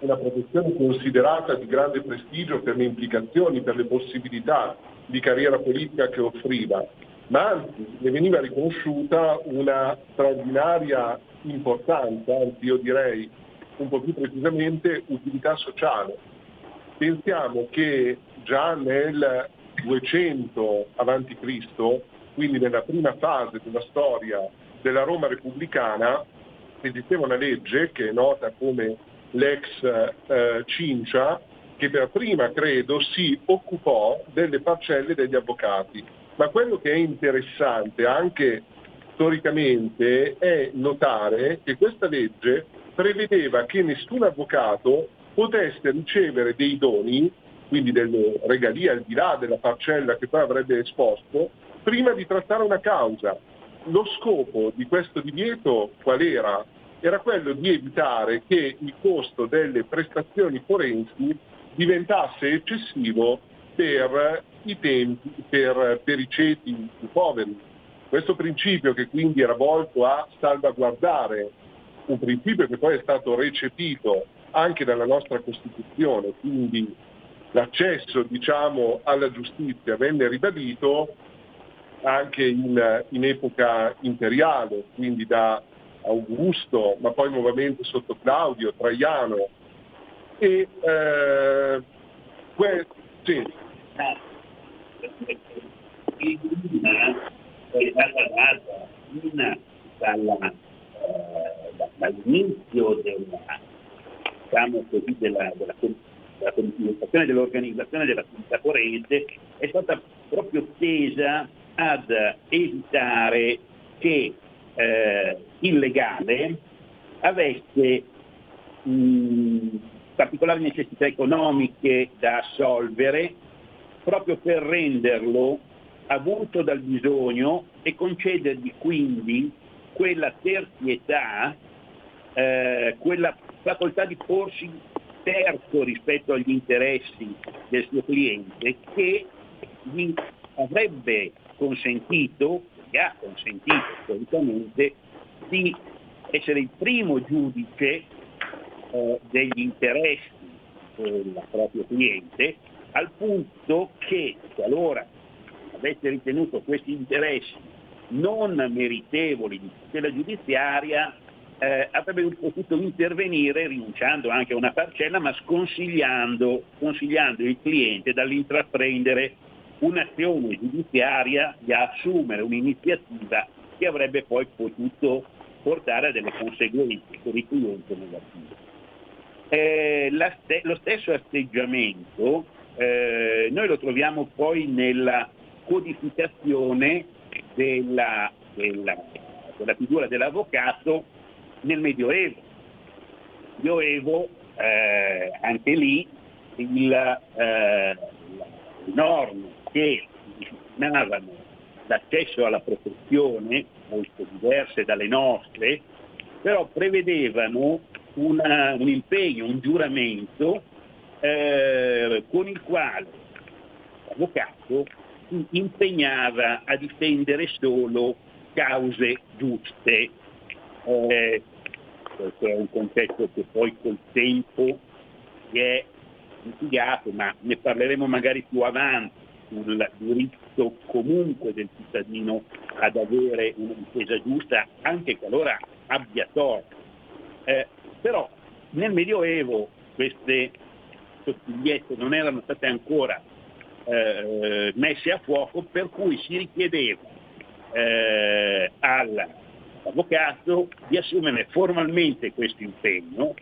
[SPEAKER 18] una professione considerata di grande prestigio per le implicazioni, per le possibilità di carriera politica che offriva, ma anzi ne veniva riconosciuta una straordinaria importanza, anzi io direi un po' più precisamente utilità sociale. Pensiamo che già nel 200 a.C., quindi nella prima fase della storia della Roma repubblicana, esisteva una legge che è nota come l'ex eh, Cincia, che per prima, credo, si occupò delle parcelle degli avvocati. Ma quello che è interessante anche storicamente è notare che questa legge prevedeva che nessun avvocato potesse ricevere dei doni, quindi delle regalie al di là della parcella che poi avrebbe esposto, prima di trattare una causa. Lo scopo di questo divieto qual era? Era quello di evitare che il costo delle prestazioni forensi diventasse eccessivo per i tempi, per, per i ceti più poveri. Questo principio che quindi era volto a salvaguardare un principio che poi è stato recepito anche dalla nostra Costituzione, quindi l'accesso diciamo, alla giustizia venne ribadito anche in, in epoca imperiale, quindi da Augusto, ma poi nuovamente sotto Claudio, Traiano. E, eh, que- sì.
[SPEAKER 17] dalla, eh, da- dall'inizio della, diciamo così, della, della, della comunicazione dell'organizzazione dell'attività forense, è stata proprio tesa ad evitare che eh, il legale avesse mh, particolari necessità economiche da assolvere proprio per renderlo avuto dal bisogno e concedergli quindi quella terzietà, eh, quella facoltà di porsi terzo rispetto agli interessi del suo cliente che gli avrebbe consentito, gli ha consentito storicamente, di essere il primo giudice eh, degli interessi del proprio cliente, al punto che qualora avesse ritenuto questi interessi non meritevoli di tutela giudiziaria, eh, avrebbe potuto intervenire rinunciando anche a una parcella, ma sconsigliando, sconsigliando il cliente dall'intraprendere un'azione giudiziaria, di assumere un'iniziativa che avrebbe poi potuto portare a delle conseguenze per il cliente negative. Eh, ste- lo stesso atteggiamento eh, noi lo troviamo poi nella codificazione della, della, della figura dell'avvocato nel Medioevo. Medioevo, eh, anche lì, il, eh, le norme che disciplinavano l'accesso alla professione, molto diverse dalle nostre, però prevedevano una- un impegno, un giuramento eh, con il quale l'avvocato si impegnava a difendere solo cause giuste. Eh, questo è un concetto che poi col tempo si è mitigato, ma ne parleremo magari più avanti sul diritto comunque del cittadino ad avere una difesa giusta anche qualora abbia torto. Eh, però nel Medioevo queste sottigliezze non erano state ancora eh, messe a fuoco, per cui si richiedeva eh, all'avvocato di assumere formalmente questo impegno,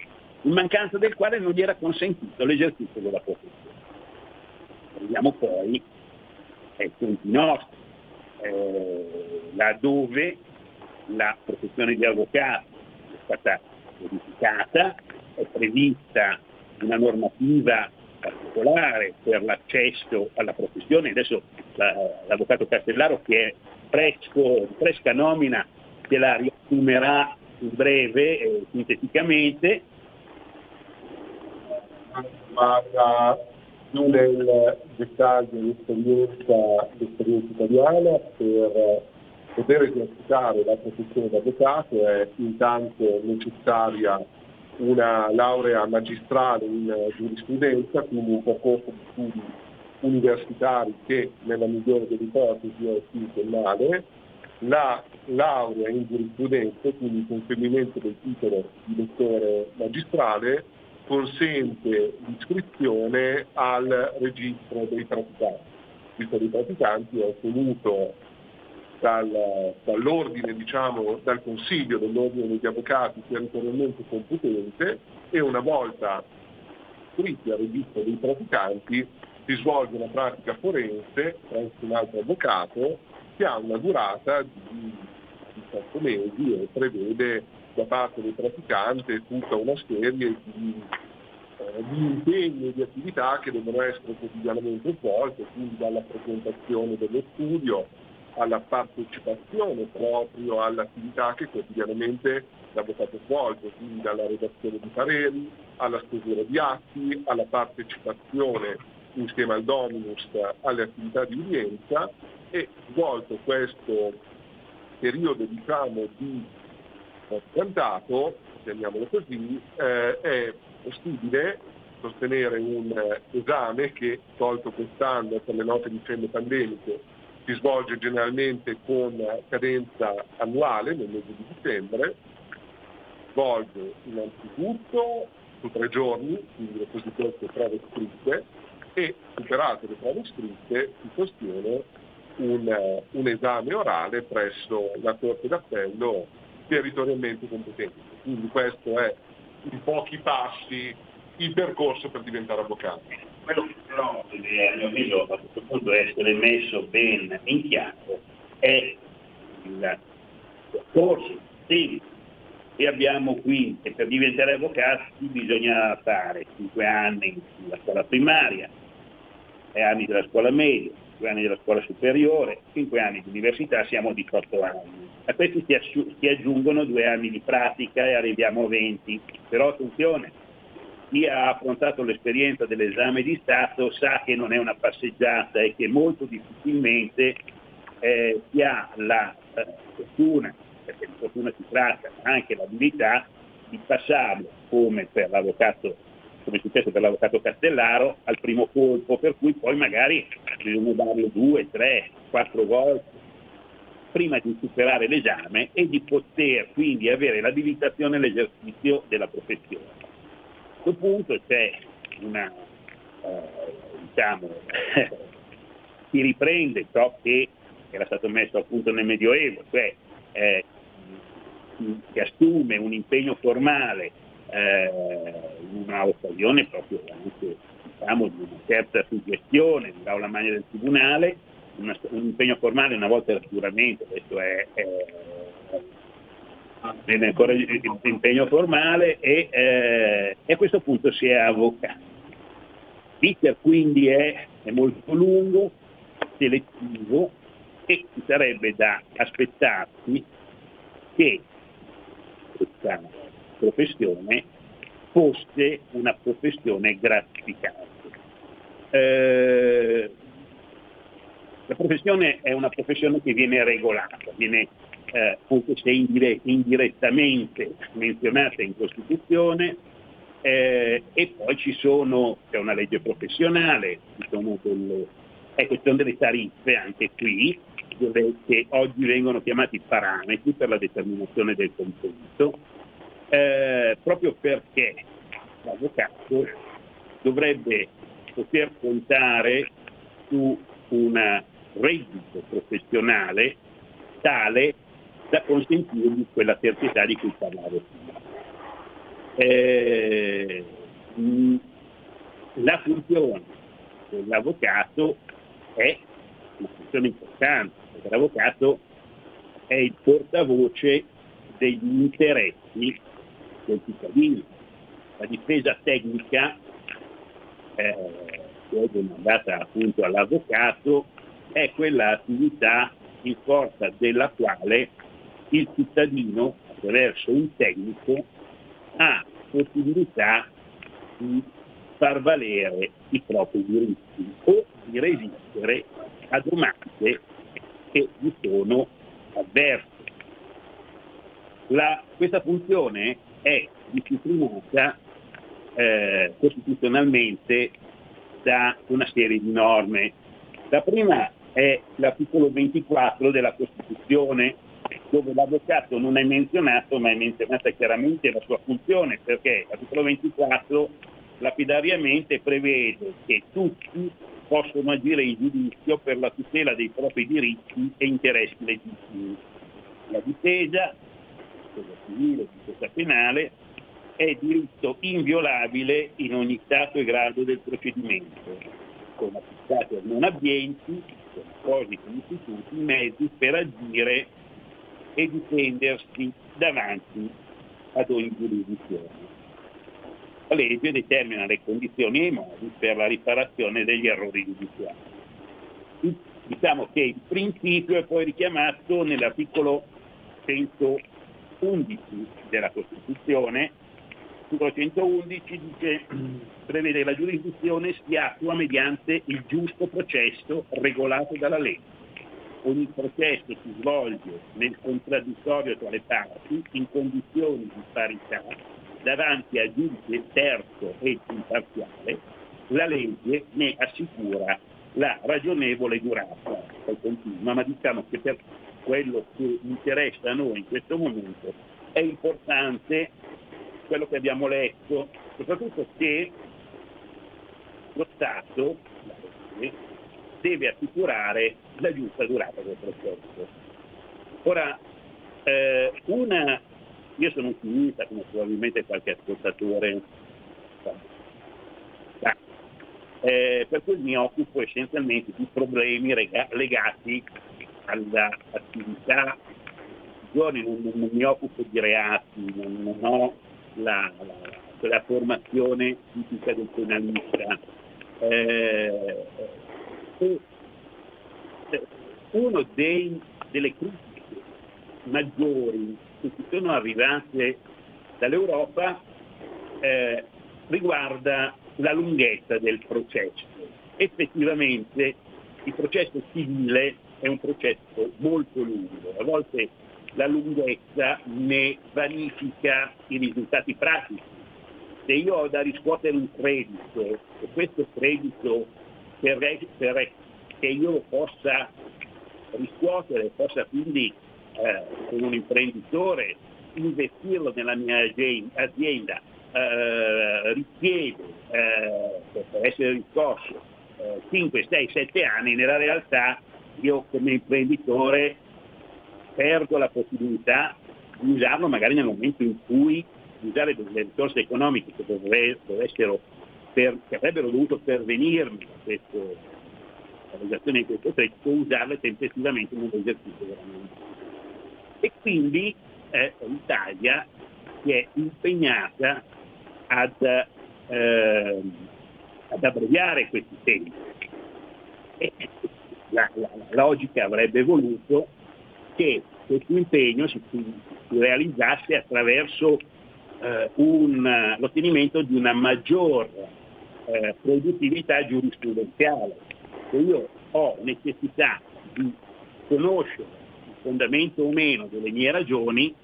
[SPEAKER 17] in mancanza del quale non gli era consentito l'esercizio della professione. Vediamo poi ai punti nostri, eh, laddove la professione di avvocato è stata modificata, è prevista una normativa particolare per l'accesso alla professione, adesso la- l'avvocato Castellaro che è fresco, fresca nomina ce la riassumerà in breve, eh, sinteticamente,
[SPEAKER 18] vada più nel dettaglio l'esperienza, l'esperienza italiana per poter esercitare la professione d'avvocato è intanto necessaria una laurea magistrale in giurisprudenza, quindi un percorso di studi universitari che nella migliore delle ipotesi è quinquennale, la laurea in giurisprudenza, quindi il conseguimento del titolo di lettore magistrale, consente l'iscrizione al registro dei praticanti. Il registro dei praticanti è ottenuto dal- dall'ordine, diciamo, dal consiglio dell'ordine degli avvocati territorialmente competente e una volta iscritti al registro dei praticanti si svolge una pratica forense presso un altro avvocato che ha una durata di 18 mesi e prevede da parte del praticante tutta una serie di, eh, di impegni e di attività che devono essere quotidianamente svolte, quindi dalla presentazione dello studio alla partecipazione proprio all'attività che quotidianamente l'avvocato svolge, quindi dalla redazione di pareri, alla stesura di atti, alla partecipazione insieme al Dominus alle attività di udienza e svolto questo periodo diciamo di cantato, chiamiamolo così, eh, è possibile sostenere un eh, esame che, tolto quest'anno per le note vicende pandemiche, si svolge generalmente con cadenza annuale nel mese di dicembre, svolge innanzitutto su tre giorni, quindi le cosiddette prove scritte, e superate le prove scritte si sostiene un, eh, un esame orale presso la Corte d'Appello territorialmente competente. Quindi questo è in pochi passi il percorso per diventare avvocato.
[SPEAKER 17] quello che però deve, a mio avviso, a questo punto essere messo ben in chiaro è il percorso tempo che abbiamo qui e per diventare avvocati bisogna fare 5 anni nella scuola primaria, 6 anni della scuola media, 5 anni della scuola superiore, 5 anni di università, siamo a 18 anni. A questi si, assu- si aggiungono 2 anni di pratica e arriviamo a 20. Però attenzione, chi ha affrontato l'esperienza dell'esame di Stato sa che non è una passeggiata e che molto difficilmente eh, si ha la eh, fortuna, perché di fortuna si tratta, anche l'abilità di passarlo come per l'avvocato come è successo per l'avvocato Castellaro, al primo colpo, per cui poi magari bisogna darlo due, tre, quattro volte prima di superare l'esame e di poter quindi avere l'abilitazione all'esercizio della professione. A questo punto c'è una, eh, diciamo, si riprende ciò che era stato messo appunto nel Medioevo, cioè eh, si assume un impegno formale eh, in una occasione proprio anche diciamo, di una certa suggestione dell'aula magna del Tribunale una- un impegno formale una volta era sicuramente, questo è, è- viene ancora l'impegno formale e, eh, e a questo punto si è avvocato. L'iter quindi è, è molto lungo, selettivo e sarebbe da aspettarsi che questa professione fosse una professione gratificante. Eh, la professione è una professione che viene regolata, viene eh, anche se indire- indirettamente menzionata in Costituzione, eh, e poi ci sono, c'è una legge professionale, ci sono delle, ecco, ci sono delle tariffe anche qui, dove- che oggi vengono chiamati parametri per la determinazione del contenuto, eh, proprio perché l'avvocato dovrebbe poter contare su un reddito professionale tale da consentirgli quella terzietà di cui parlavo prima. Eh, la funzione dell'avvocato è una funzione importante, perché l'avvocato è il portavoce degli interessi del cittadino. La difesa tecnica eh, che è demandata appunto all'avvocato è quella attività in forza della quale il cittadino attraverso un tecnico ha possibilità di far valere i propri diritti o di resistere a domande che gli sono avverse. La- questa funzione è disciplinata eh, costituzionalmente da una serie di norme. La prima è l'articolo 24 della Costituzione, dove l'avvocato non è menzionato, ma è menzionata chiaramente la sua funzione, perché l'articolo 24 lapidariamente prevede che tutti possono agire in giudizio per la tutela dei propri diritti e interessi legittimi. La difesa, difesa civile, difesa penale, è diritto inviolabile in ogni stato e grado del procedimento, con applicati non abbienti, con appositi istituti, mezzi per agire e difendersi davanti ad ogni giurisdizione. La legge determina le condizioni e i modi per la riparazione degli errori giudiziari. Diciamo che il principio è poi richiamato nell'articolo 111 della Costituzione. L'articolo 111 dice, prevede che la giurisdizione si attua mediante il giusto processo regolato dalla legge. Ogni processo si svolge nel contraddittorio tra le parti in condizioni di parità davanti al giudice terzo e imparziale, la legge ne assicura la ragionevole durata. Poi continua, ma diciamo che per quello che interessa a noi in questo momento è importante quello che abbiamo letto, soprattutto che lo Stato legge, deve assicurare la giusta durata del processo. Ora, eh, una, io sono ottimista, come probabilmente qualche ascoltatore sa, eh, per cui mi occupo essenzialmente di problemi rega- legati all'attività non, non- mi occupo di reati, non, non ho la, la- quella formazione tipica del penalista. Eh, eh, uno dei- delle critiche maggiori che ci sono arrivate dall'Europa eh, riguarda la lunghezza del processo. Effettivamente il processo civile è un processo molto lungo, a volte la lunghezza ne vanifica i risultati pratici. Se io ho da riscuotere un credito e questo credito per, per- che io lo possa riscuotere, possa quindi eh, come un imprenditore investirlo nella mia azi- azienda, eh, richiede eh, per essere riscosso eh, 5, 6, 7 anni, nella realtà io come imprenditore perdo la possibilità di usarlo magari nel momento in cui usare delle risorse economiche che dovre- per- che avrebbero dovuto pervenirmi questo, realizzazione di questo credito, usarle tempestivamente nell'esercizio della manovra. E quindi eh, l'Italia si è impegnata ad, eh, ad abbreviare questi tempi. E la, la- logica avrebbe voluto che questo impegno si, si realizzasse attraverso eh, un- l'ottenimento di una maggior eh, produttività giurisprudenziale. Se io ho necessità di conoscere il fondamento o meno delle mie ragioni,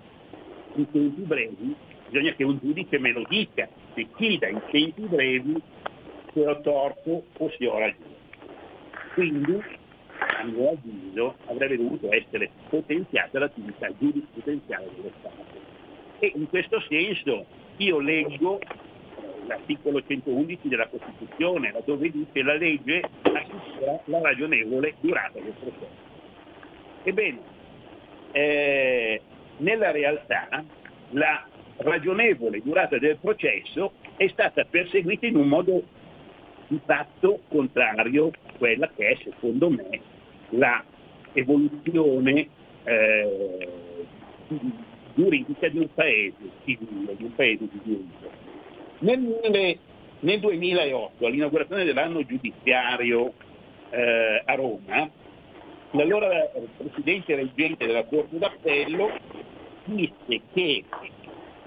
[SPEAKER 17] in tempi brevi bisogna che un giudice me lo dica, decida in tempi brevi se ho torto o se ho ragione. Quindi, mio avviso, avrebbe dovuto essere potenziata l'attività giurisprudenziale dello Stato. E in questo senso io leggo eh, l'articolo 111 della Costituzione, laddove dice la legge assicura la ragionevole durata del processo. Ebbene, eh, nella realtà la ragionevole durata del processo è stata perseguita in un modo di fatto contrario a quella che è, secondo me, la evoluzione eh, giuridica di un paese civile, di un paese di diritto. Nel, nel 2008, all'inaugurazione dell'anno giudiziario eh, a Roma, l'allora presidente reggente della Corte d'Appello disse che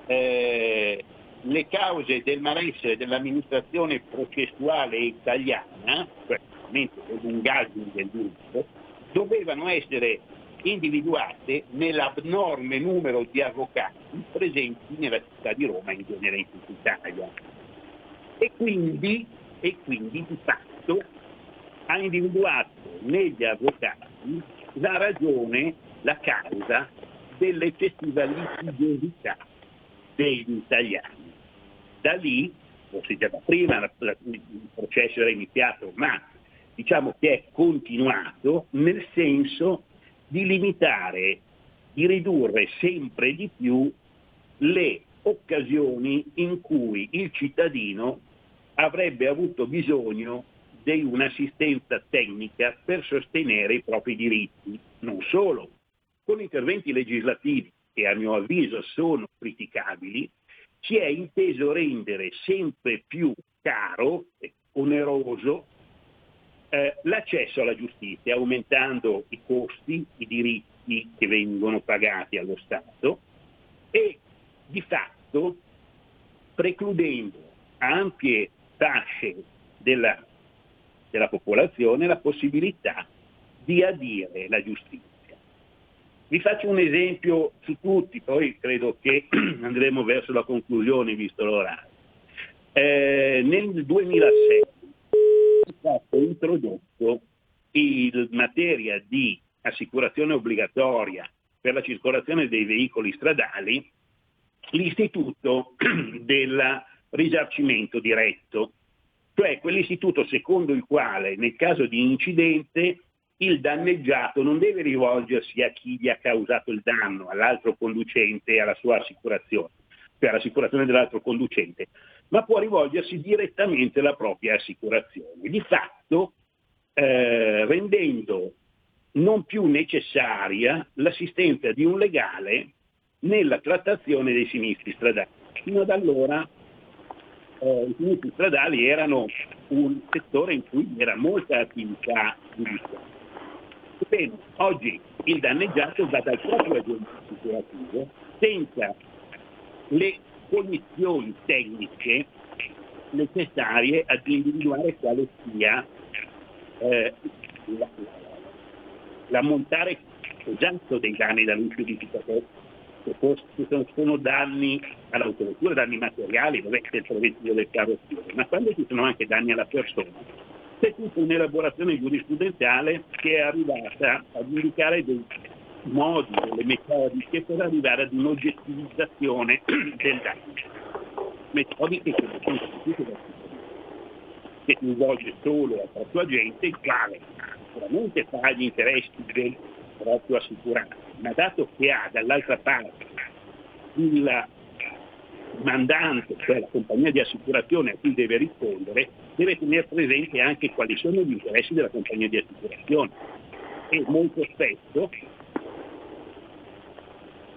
[SPEAKER 17] eh, le cause del malessere dell'amministrazione processuale italiana, cioè ovviamente le lungaggini del diritto, dovevano essere individuate nell'abnorme numero di avvocati presenti nella città di Roma in genere in tutta Italia. E quindi, e quindi di fatto ha individuato negli avvocati la ragione, la causa dell'eccessiva litigiosità degli italiani. Da lì, forse già da prima il processo era iniziato, ma diciamo che è continuato nel senso di limitare, di ridurre sempre di più le occasioni in cui il cittadino avrebbe avuto bisogno di un'assistenza tecnica per sostenere i propri diritti, non solo. Con interventi legislativi che a mio avviso sono criticabili, si è inteso rendere sempre più caro e oneroso eh, l'accesso alla giustizia, aumentando i costi, i diritti che vengono pagati allo Stato e di fatto precludendo a ampie fasce della, della popolazione la possibilità di adire la giustizia. Vi faccio un esempio su tutti, poi credo che andremo verso la conclusione visto l'orario. Eh, nel 2006 è stato introdotto in materia di assicurazione obbligatoria per la circolazione dei veicoli stradali l'istituto del risarcimento diretto, cioè quell'istituto secondo il quale nel caso di incidente il danneggiato non deve rivolgersi a chi gli ha causato il danno, all'altro conducente e alla sua assicurazione, cioè all'assicurazione dell'altro conducente, ma può rivolgersi direttamente alla propria assicurazione. Di fatto eh, rendendo non più necessaria l'assistenza di un legale nella trattazione dei sinistri stradali. Fino ad allora eh, i sinistri stradali erano un settore in cui era molta attività giudiziaria. Bene, oggi il danneggiato va dal proprio agente assicurativo senza le cognizioni tecniche necessarie ad individuare quale sia eh, la- l'ammontare esatto dei danni da luce fos- se sono, danni all'autovettura, danni materiali, vabbè, c'è il preventivo del carrozziere, ma quando ci sono anche danni alla persona, c'è tutta un'elaborazione giurisprudenziale che è arrivata ad indicare dei modi, delle metodiche per arrivare ad un'oggettivizzazione del danno. Metodiche che sono conosciute da che si rivolge solo al proprio agente, il quale sicuramente fa gli interessi del proprio assicurato, ma dato che ha dall'altra parte il- mandante, cioè la compagnia di assicurazione a cui deve rispondere, deve tenere presente anche quali sono gli interessi della compagnia di assicurazione. E molto spesso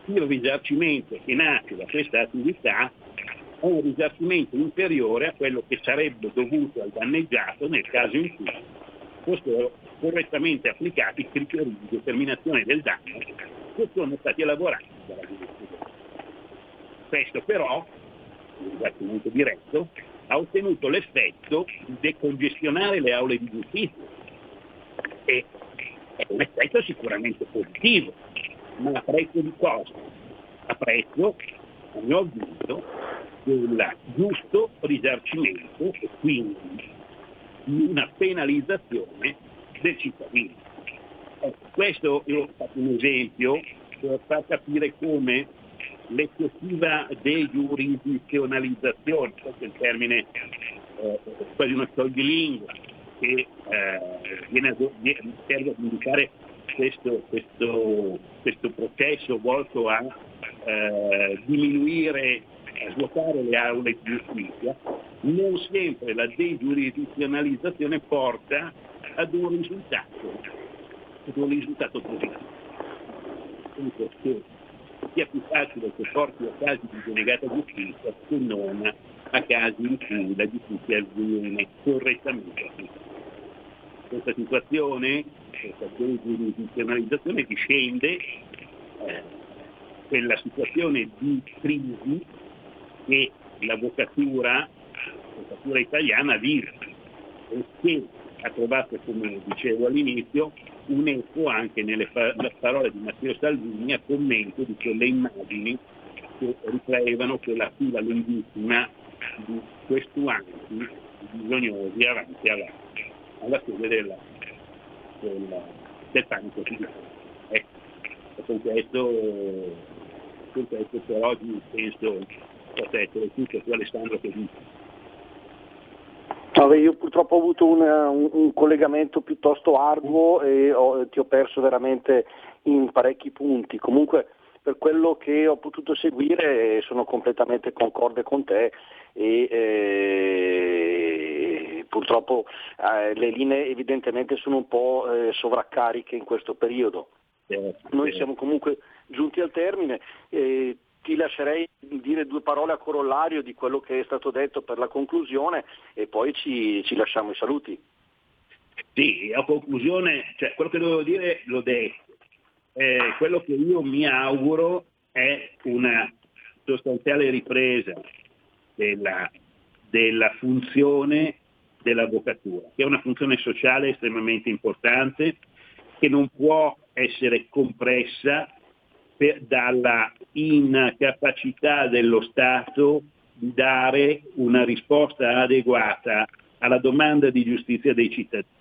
[SPEAKER 17] il risarcimento che nasce da questa attività è un risarcimento inferiore a quello che sarebbe dovuto al danneggiato nel caso in cui fossero correttamente applicati i criteri di determinazione del danno che sono stati elaborati dalla giurisprudenza. Questo però, il risarcimento diretto, ha ottenuto l'effetto di decongestionare le aule di giustizia e è un effetto sicuramente positivo, ma a prezzo di cosa? A prezzo, a mio avviso, del giusto risarcimento e quindi di una penalizzazione del cittadino. Ecco, questo fatto un esempio per far capire come l'eccessiva degiurisdizionalizzazione, questo è il termine eh, quasi una lingua che eh, viene a, viene, serve ad indicare questo, questo, questo processo volto a eh, diminuire, a svuotare le aule di giustizia, non sempre la degiurisdizionalizzazione porta ad un risultato, ad un risultato positivo. Che sia più facile che porti a casi di denegata giustizia che non a casi in cui la giustizia viene correttamente applicata. Questa situazione, questa degiurisdizionalizzazione discende eh, quella situazione di crisi che l'avvocatura, l'avvocatura italiana vive e che ha trovato, come dicevo all'inizio, un eco anche nelle fa- parole di Matteo Salvini a commento di quelle immagini che riflevano quella fila lunghissima di questuanti bisognosi avanti alla, alla sede della, della, del panico ecco, con questo, con questo per oggi penso possa essere tutto su Alessandro che dice.
[SPEAKER 16] Vabbè, io purtroppo ho avuto un, un, un collegamento piuttosto arduo e ho, ti ho perso veramente in parecchi punti. Comunque per quello che ho potuto seguire sono completamente concorde con te e eh, purtroppo eh, le linee evidentemente sono un po' eh, sovraccariche in questo periodo. Noi siamo comunque giunti al termine. Eh, ti lascerei dire due parole a corollario di quello che è stato detto per la conclusione e poi ci, ci lasciamo i saluti.
[SPEAKER 17] Sì, a conclusione, cioè, quello che dovevo dire l'ho detto. Eh, quello che io mi auguro è una sostanziale ripresa della, della funzione dell'avvocatura, che è una funzione sociale estremamente importante, che non può essere compressa per, dalla incapacità dello Stato di dare una risposta adeguata alla domanda di giustizia dei cittadini.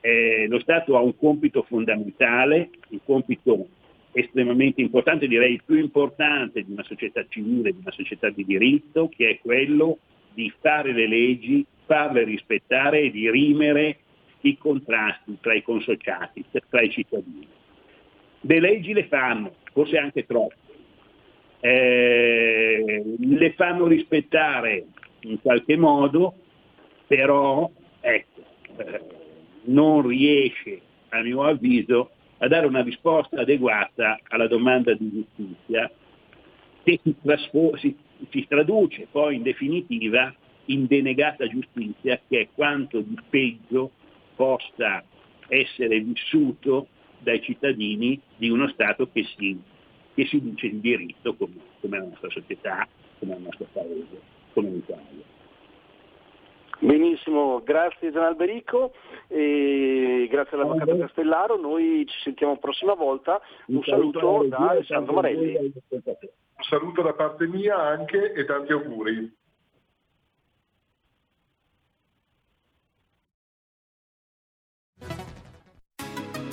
[SPEAKER 17] Eh, lo Stato ha un compito fondamentale, un compito estremamente importante, direi il più importante di una società civile, di una società di diritto, che è quello di fare le leggi, farle rispettare e dirimere i contrasti tra i consociati, tra i cittadini. Le leggi le fanno, forse anche troppo, eh, le fanno rispettare in qualche modo, però ecco, eh, non riesce, a mio avviso, a dare una risposta adeguata alla domanda di giustizia che si, trasfo- si, si traduce poi in definitiva in denegata giustizia che è quanto di peggio possa essere vissuto dai cittadini di uno Stato che si, che si dice in diritto come, come la nostra società, come il nostro paese, come l'Italia.
[SPEAKER 16] Benissimo, grazie Gian Alberico e grazie all'avvocato Castellaro, noi ci sentiamo la prossima volta, un, un saluto, saluto da Alessandro Marelli.
[SPEAKER 18] Un saluto da parte mia anche e tanti auguri.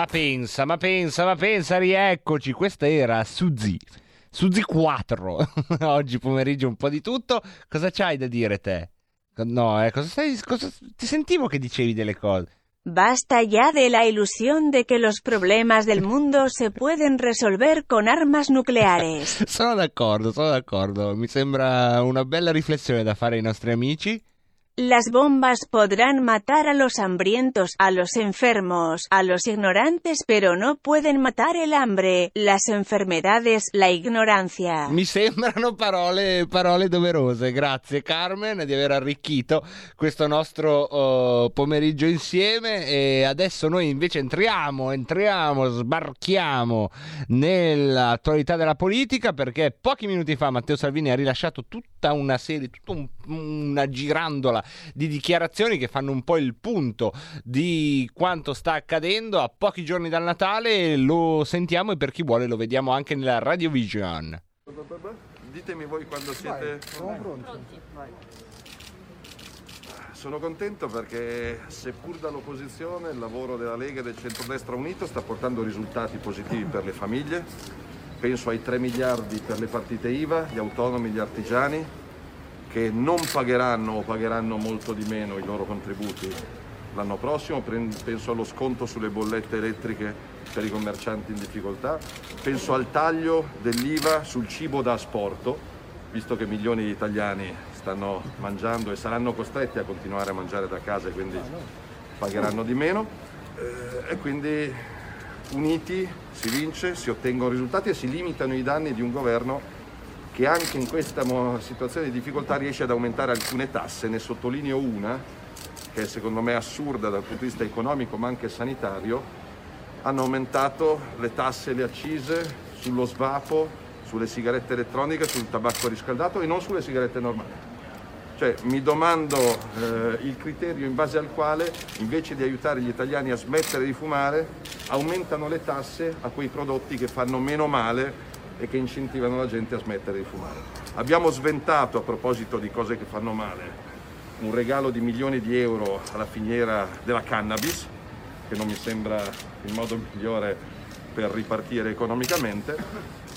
[SPEAKER 3] Ma pensa, ma pensa, ma pensa, rieccoci. Questa era Suzy. Suzy 4. Oggi pomeriggio un po' di tutto. Cosa c'hai da dire te? No, eh, cosa stai... Cosa... Ti sentivo che dicevi delle cose.
[SPEAKER 4] Basta ya de la ilusión de que los problemas del mundo se pueden resolver con armas nucleares.
[SPEAKER 3] Sono d'accordo, sono d'accordo. Mi sembra una bella riflessione da fare ai nostri amici.
[SPEAKER 4] Las bombas podrán matar a los hambrientos, a los enfermos, a los ignorantes, pero no pueden matar el hambre, las enfermedades, la ignorancia.
[SPEAKER 3] Mi sembrano parole, parole doverose. Grazie Carmen di aver arricchito questo nostro uh, pomeriggio insieme. E adesso noi invece entriamo, entriamo, sbarchiamo nell'attualità della politica perché pochi minuti fa Matteo Salvini ha rilasciato tutta una serie, tutta un- una girandola di dichiarazioni che fanno un po' il punto di quanto sta accadendo a pochi giorni dal Natale. Lo sentiamo e per chi vuole lo vediamo anche nella Radio Vision.
[SPEAKER 19] Ditemi voi quando siete...
[SPEAKER 20] Siamo pronti.
[SPEAKER 19] Sono contento perché seppur dall'opposizione il lavoro della Lega e del Centrodestra Unito sta portando risultati positivi per le famiglie. Penso ai 3 miliardi per le partite IVA, gli autonomi, gli artigiani, che non pagheranno o pagheranno molto di meno i loro contributi l'anno prossimo, penso allo sconto sulle bollette elettriche per i commercianti in difficoltà, penso al taglio dell'IVA sul cibo da asporto, visto che milioni di italiani stanno mangiando e saranno costretti a continuare a mangiare da casa e quindi pagheranno di meno. Eh, e quindi uniti si vince, si ottengono risultati e si limitano i danni di un governo che anche in questa situazione di difficoltà riesce ad aumentare alcune tasse, ne sottolineo una che secondo me è assurda dal punto di vista economico ma anche sanitario, hanno aumentato le tasse e le accise sullo svapo, sulle sigarette elettroniche, sul tabacco riscaldato e non sulle sigarette normali. Cioè, mi domando eh, il criterio in base al quale, invece di aiutare gli italiani a smettere di fumare, aumentano le tasse a quei prodotti che fanno meno male e che incentivano la gente a smettere di fumare. Abbiamo sventato, a proposito di cose che fanno male, un regalo di milioni di euro alla finiera della cannabis, che non mi sembra il modo migliore per ripartire economicamente.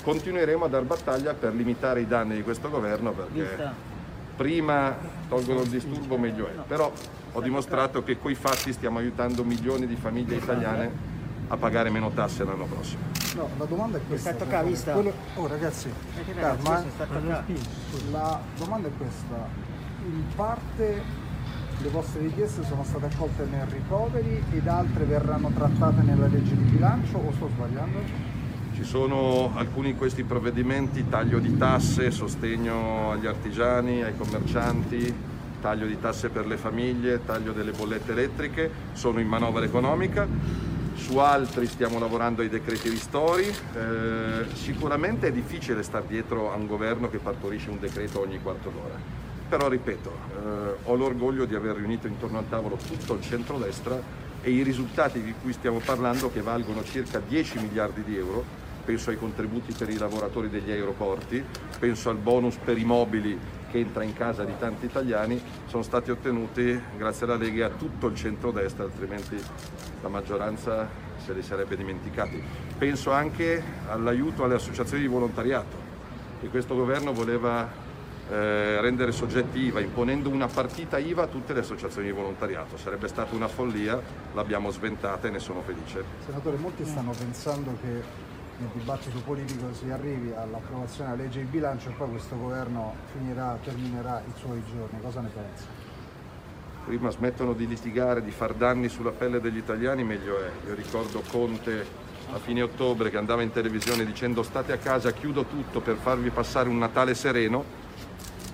[SPEAKER 19] Continueremo a dar battaglia per limitare i danni di questo governo perché prima tolgono il disturbo meglio è. Però ho dimostrato che coi fatti stiamo aiutando milioni di famiglie italiane a pagare meno tasse l'anno prossimo.
[SPEAKER 21] No, la domanda è questa.
[SPEAKER 22] È stato vista?
[SPEAKER 21] Quello... Oh ragazzi, calma.
[SPEAKER 22] Ragazzi,
[SPEAKER 21] la domanda è questa. In parte le vostre richieste sono state accolte nel recovery ed altre verranno trattate nella legge di bilancio o sto sbagliando?
[SPEAKER 19] Ci sono alcuni di questi provvedimenti, taglio di tasse, sostegno agli artigiani, ai commercianti, taglio di tasse per le famiglie, taglio delle bollette elettriche, sono in manovra economica. Su altri stiamo lavorando ai decreti ristori. Eh, sicuramente è difficile stare dietro a un governo che partorisce un decreto ogni quarto d'ora. Però ripeto, eh, ho l'orgoglio di aver riunito intorno al tavolo tutto il centrodestra e i risultati di cui stiamo parlando, che valgono circa 10 miliardi di euro, penso ai contributi per i lavoratori degli aeroporti, penso al bonus per i mobili che entra in casa di tanti italiani, sono stati ottenuti grazie alla Lega a tutto il centro-destra, altrimenti la maggioranza se li sarebbe dimenticati. Penso anche all'aiuto alle associazioni di volontariato, che questo governo voleva eh, rendere soggetti IVA, imponendo una partita IVA a tutte le associazioni di volontariato. Sarebbe stata una follia, l'abbiamo sventata e ne sono felice.
[SPEAKER 21] Senatore, molti stanno pensando che nel dibattito politico si arrivi all'approvazione della legge di bilancio e poi questo governo finirà, terminerà i suoi giorni. Cosa ne pensa?
[SPEAKER 19] Prima smettono di litigare, di far danni sulla pelle degli italiani, meglio è. Io ricordo Conte a fine ottobre che andava in televisione dicendo state a casa, chiudo tutto per farvi passare un Natale sereno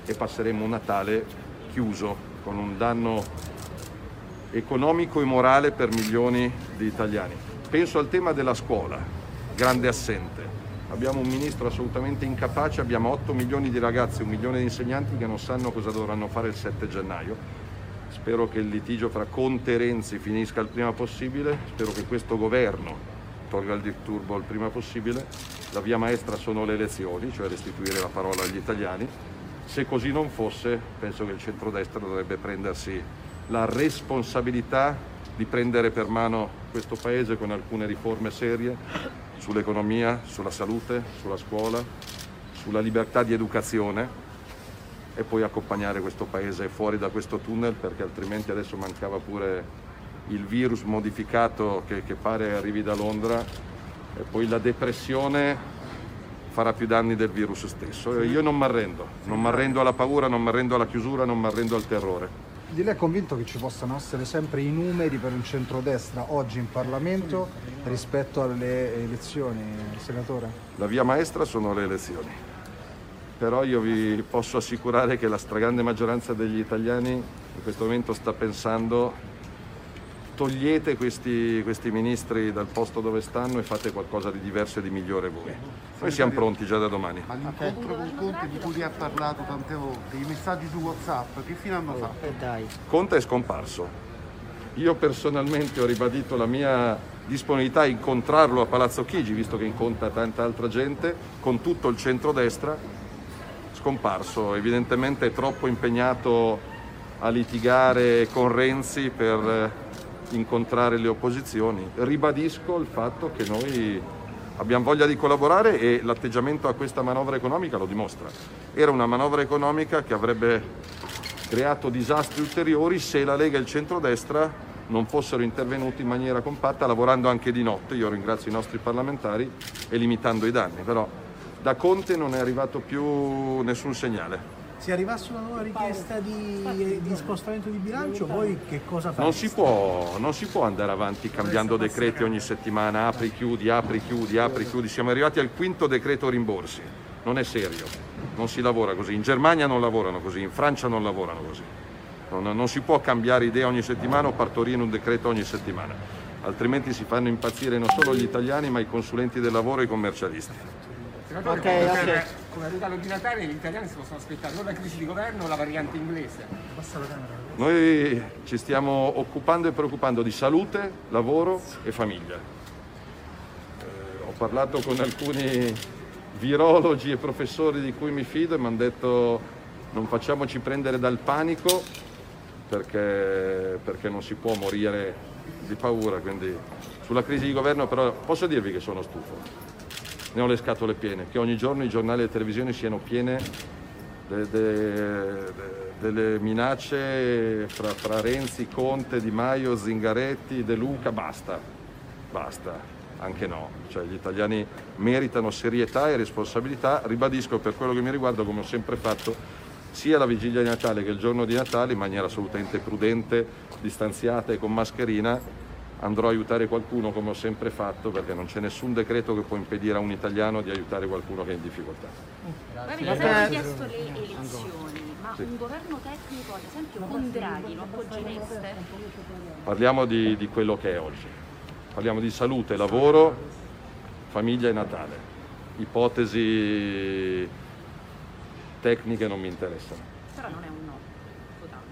[SPEAKER 19] e passeremo un Natale chiuso con un danno economico e morale per milioni di italiani. Penso al tema della scuola grande assente. Abbiamo un ministro assolutamente incapace, abbiamo 8 milioni di ragazzi, un milione di insegnanti che non sanno cosa dovranno fare il 7 gennaio. Spero che il litigio fra Conte e Renzi finisca il prima possibile, spero che questo governo tolga il disturbo il prima possibile. La via maestra sono le elezioni, cioè restituire la parola agli italiani. Se così non fosse, penso che il centrodestra dovrebbe prendersi la responsabilità di prendere per mano questo Paese con alcune riforme serie, sull'economia, sulla salute, sulla scuola, sulla libertà di educazione e poi accompagnare questo paese fuori da questo tunnel perché altrimenti adesso mancava pure il virus modificato che, che pare arrivi da Londra e poi la depressione farà più danni del virus stesso. Io non mi arrendo, non mi arrendo alla paura, non mi arrendo alla chiusura, non mi arrendo al terrore
[SPEAKER 21] di lei è convinto che ci possano essere sempre i numeri per un centrodestra oggi in Parlamento rispetto alle elezioni, senatore?
[SPEAKER 19] La via maestra sono le elezioni, però io vi posso assicurare che la stragrande maggioranza degli italiani in questo momento sta pensando togliete questi, questi, ministri dal posto dove stanno e fate qualcosa di diverso e di migliore voi. Noi siamo pronti già da domani.
[SPEAKER 21] Ma l'incontro con Conte di cui ha parlato tante volte, i messaggi su Whatsapp, che fine hanno fatto?
[SPEAKER 22] Eh,
[SPEAKER 19] Conte è scomparso. Io personalmente ho ribadito la mia disponibilità a incontrarlo a Palazzo Chigi, visto che incontra tanta altra gente, con tutto il centrodestra, scomparso. Evidentemente è troppo impegnato a litigare con Renzi per incontrare le opposizioni. Ribadisco il fatto che noi abbiamo voglia di collaborare e l'atteggiamento a questa manovra economica lo dimostra. Era una manovra economica che avrebbe creato disastri ulteriori se la Lega e il centrodestra non fossero intervenuti in maniera compatta, lavorando anche di notte, io ringrazio i nostri parlamentari, e limitando i danni. Però da Conte non è arrivato più nessun segnale.
[SPEAKER 23] Se arrivasse una nuova richiesta di, di spostamento di bilancio, voi che cosa fate?
[SPEAKER 19] Non si, può, non si può andare avanti cambiando decreti ogni settimana, apri, chiudi, apri, chiudi, apri, chiudi. Siamo arrivati al quinto decreto rimborsi. Non è serio, non si lavora così. In Germania non lavorano così, in Francia non lavorano così. Non, non si può cambiare idea ogni settimana o partorire un decreto ogni settimana, altrimenti si fanno impazzire non solo gli italiani ma i consulenti del lavoro e i commercialisti.
[SPEAKER 22] Senatore,
[SPEAKER 23] Ok,
[SPEAKER 22] come,
[SPEAKER 23] ok.
[SPEAKER 22] come regalo di Natale gli italiani si possono aspettare o la crisi di governo o la variante inglese.
[SPEAKER 19] Noi ci stiamo occupando e preoccupando di salute, lavoro e famiglia. Eh, ho parlato con alcuni virologi e professori di cui mi fido e mi hanno detto non facciamoci prendere dal panico perché, perché non si può morire di paura. Quindi sulla crisi di governo però posso dirvi che sono stufo. Ne ho le scatole piene, che ogni giorno i giornali e le televisioni siano piene de- de- de- delle minacce fra, fra Renzi, Conte, Di Maio, Zingaretti, De Luca, basta, basta, anche no. Cioè, gli italiani meritano serietà e responsabilità, ribadisco per quello che mi riguarda come ho sempre fatto sia la vigilia di Natale che il giorno di Natale in maniera assolutamente prudente, distanziata e con mascherina andrò a aiutare qualcuno come ho sempre fatto perché non c'è nessun decreto che può impedire a un italiano di aiutare qualcuno che è in difficoltà.
[SPEAKER 24] Voi avete chiesto le elezioni, ma
[SPEAKER 19] Sì.
[SPEAKER 24] un governo tecnico, ad esempio con Draghi, lo appoggereste?
[SPEAKER 19] Parliamo di, di quello che è oggi. Parliamo di salute, lavoro, famiglia e Natale. Ipotesi tecniche non mi interessano.
[SPEAKER 24] Però non è un no totale.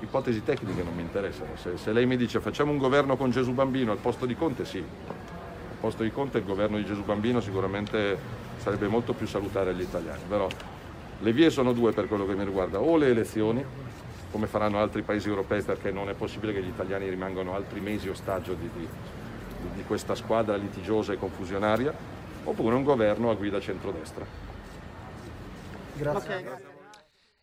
[SPEAKER 19] Ipotesi tecniche non mi interessano. Se, se lei mi dice facciamo un governo con Gesù Bambino al posto di Conte, sì. Al posto di Conte il governo di Gesù Bambino sicuramente sarebbe molto più salutare agli italiani. Però le vie sono due per quello che mi riguarda, o le elezioni, come faranno altri paesi europei, perché non è possibile che gli italiani rimangano altri mesi ostaggio di, di- di questa squadra litigiosa e confusionaria, oppure un governo a guida centrodestra.
[SPEAKER 23] Grazie.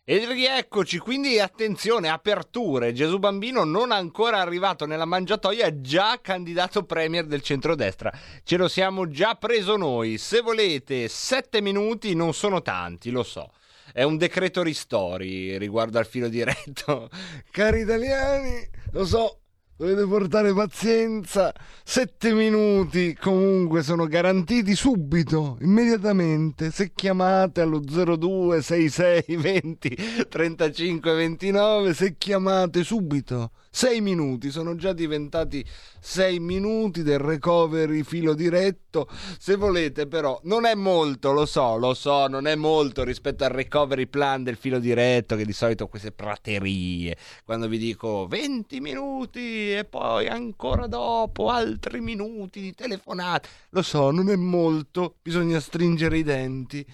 [SPEAKER 3] E rieccoci, quindi attenzione, aperture. Gesù Bambino non ancora arrivato nella mangiatoia, già candidato premier del centrodestra. Ce lo siamo già preso noi. Se volete, sette minuti non sono tanti, lo so. È un decreto ristori riguardo al filo diretto. Cari italiani, lo so, dovete portare pazienza. Sette minuti comunque sono garantiti subito, immediatamente. Se chiamate allo 02 66 20 35 29, se chiamate subito. Sei minuti, sono già diventati sei minuti del recovery filo diretto. Se volete, però, non è molto, lo so, lo so, non è molto rispetto al recovery plan del filo diretto, che di solito queste praterie. Quando vi dico 20 minuti e poi ancora dopo altri minuti di telefonate. Lo so, non è molto, bisogna stringere i denti.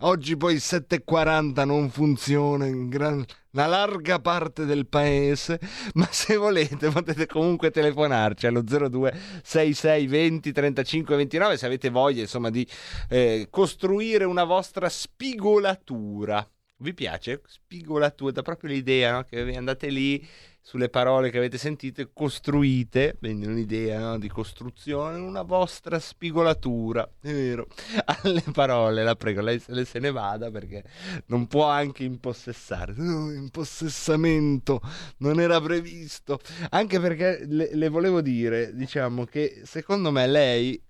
[SPEAKER 3] Oggi poi il 7.40 non funziona in gran- una larga parte del paese, ma se volete potete comunque telefonarci allo 02 66 20 35 29 se avete voglia insomma di eh, costruire una vostra spigolatura. Vi piace? Spigolatura, dà proprio l'idea no? che andate lì sulle parole che avete sentito e costruite, quindi un'idea no, di costruzione, una vostra spigolatura, è vero, alle parole, la prego, lei se ne- se ne vada perché non può anche impossessare, no, impossessamento non era previsto, anche perché le, le volevo dire, diciamo che secondo me lei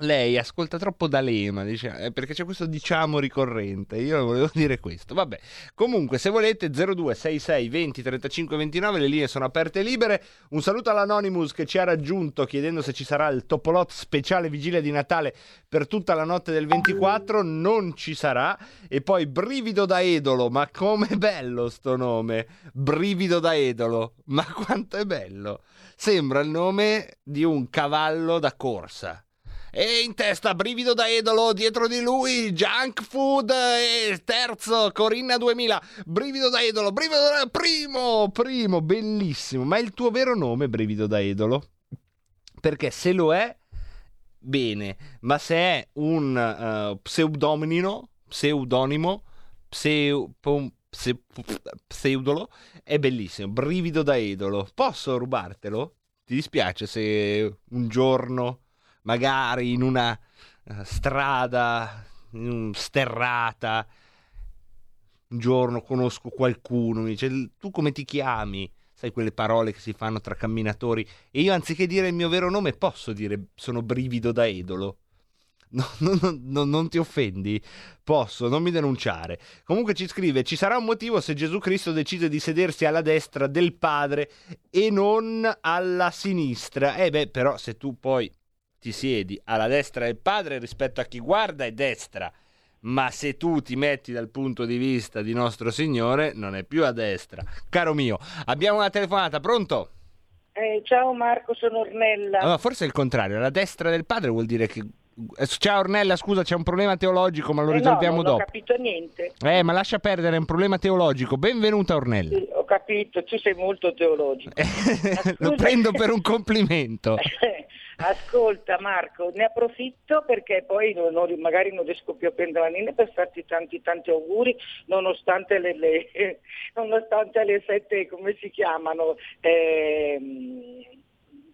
[SPEAKER 3] lei ascolta troppo D'Alema, eh, perché c'è questo diciamo ricorrente. Io volevo dire questo. Vabbè, comunque, se volete, 0266 20 35 29, le linee sono aperte e libere. Un saluto all'Anonymous che ci ha raggiunto chiedendo se ci sarà il Topolot speciale vigilia di Natale per tutta la notte del 24. Non ci sarà. E poi Brivido da Edolo, ma com'è bello sto nome! Brivido da Edolo, ma quanto è bello! Sembra il nome di un cavallo da corsa. E in testa brivido da idolo, dietro di lui junk food e terzo Corinna 2000. Brivido da idolo, brivido da primo, primo, bellissimo. Ma è il tuo vero nome brivido da idolo? Perché se lo è bene, ma se è un uh, pseudonimo, pseudonimo, pseu, pse- pseudolo, è bellissimo, brivido da idolo. Posso rubartelo? Ti dispiace se un giorno, magari in una uh, strada sterrata, un giorno conosco qualcuno, mi dice tu come ti chiami? Sai quelle parole che si fanno tra camminatori e io anziché dire il mio vero nome posso dire sono brivido da edolo. No, no, no, non ti offendi? Posso, non mi denunciare. Comunque ci scrive: ci sarà un motivo se Gesù Cristo decide di sedersi alla destra del Padre e non alla sinistra. Eh beh, però se tu poi ti siedi alla destra del Padre rispetto a chi guarda è destra. Ma se tu ti metti dal punto di vista di nostro Signore, non è più a destra. Caro mio, abbiamo una telefonata, pronto?
[SPEAKER 25] Eh, ciao Marco, sono Ornella.
[SPEAKER 3] Allora, forse è il contrario, la destra del padre vuol dire che eh, Ciao Ornella, scusa, c'è un problema teologico, ma lo
[SPEAKER 25] eh
[SPEAKER 3] risolviamo
[SPEAKER 25] no, non
[SPEAKER 3] dopo.
[SPEAKER 25] ho capito niente.
[SPEAKER 3] Eh, ma lascia perdere, è un problema teologico. Benvenuta Ornella.
[SPEAKER 25] Sì, ho capito, tu sei molto teologico.
[SPEAKER 3] lo prendo per un complimento.
[SPEAKER 25] Ascolta Marco, ne approfitto perché poi non, non, magari non riesco più a prendere la linea per farti tanti tanti auguri nonostante le, le, nonostante le sette, come si chiamano, ehm,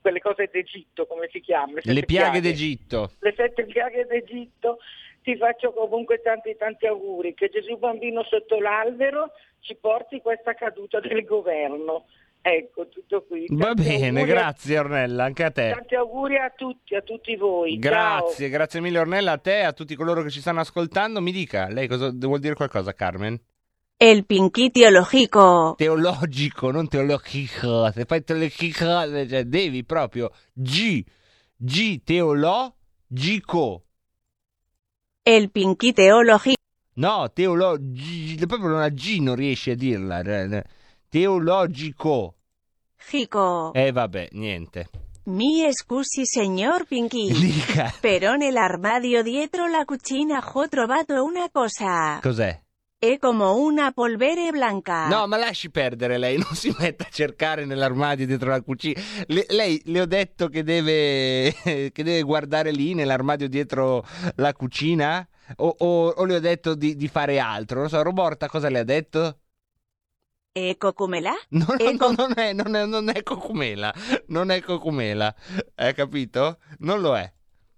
[SPEAKER 25] quelle cose d'Egitto, come si chiama?
[SPEAKER 3] Le piaghe d'Egitto.
[SPEAKER 25] Le sette piaghe d'Egitto. Ti faccio comunque tanti tanti auguri, che Gesù bambino sotto l'albero ci porti questa caduta del governo. Ecco, tutto qui.
[SPEAKER 3] Va
[SPEAKER 25] Tanti
[SPEAKER 3] bene,
[SPEAKER 25] auguri a-
[SPEAKER 3] grazie Ornella, anche a te.
[SPEAKER 25] Tanti auguri a tutti, a tutti voi.
[SPEAKER 3] Grazie, grazie mille Ornella, a te, a tutti coloro che ci stanno ascoltando. Mi dica, lei cosa vuol dire qualcosa, Carmen?
[SPEAKER 4] El Pinky teológico.
[SPEAKER 3] Teologico, non teologico. Se fai teologico, cioè, devi proprio G, G teologico.
[SPEAKER 4] El Pinky teológico.
[SPEAKER 3] No, teologico, proprio una G non riesci a dirla. eh, Teologico.
[SPEAKER 4] Jico.
[SPEAKER 3] Eh vabbè, niente.
[SPEAKER 4] Mi scusi, señor Pinky.
[SPEAKER 3] Dica.
[SPEAKER 4] Pero nell'armadio dietro la cucina ho trovato una cosa.
[SPEAKER 3] Cos'è?
[SPEAKER 4] È come una polvere blanca.
[SPEAKER 3] No, ma lasci perdere lei, non si metta a cercare nell'armadio dietro la cucina. Le- lei le ho detto che deve, che deve guardare lì nell'armadio dietro la cucina? O, o- o le ho detto di, di fare altro? Non so, Roborta cosa le ha detto?
[SPEAKER 4] E cocumela?
[SPEAKER 3] No, no, no, non, è, non, è, non è cocumela, non è cocumela, hai capito? Non lo è.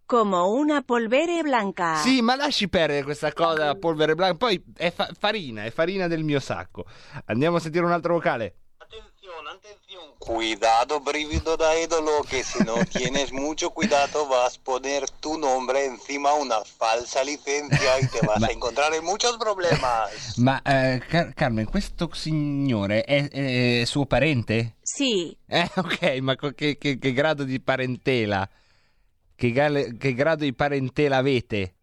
[SPEAKER 4] Come una polvere blanca.
[SPEAKER 3] Sì, ma lasci perdere questa cosa, polvere blanca. Poi è fa- farina, è farina del mio sacco. Andiamo a sentire un altro vocale.
[SPEAKER 26] Cuidado, brivido da ídolo, que si no tienes mucho cuidado vas a poner tu nombre encima una falsa licencia y te vas a encontrar en muchos problemas.
[SPEAKER 3] Ma eh, Car- Carmen, questo signore è, è suo parente?
[SPEAKER 4] Sì.
[SPEAKER 3] Eh, ok, ma che, che- che grado di parentela? Che, che grado di parentela avete?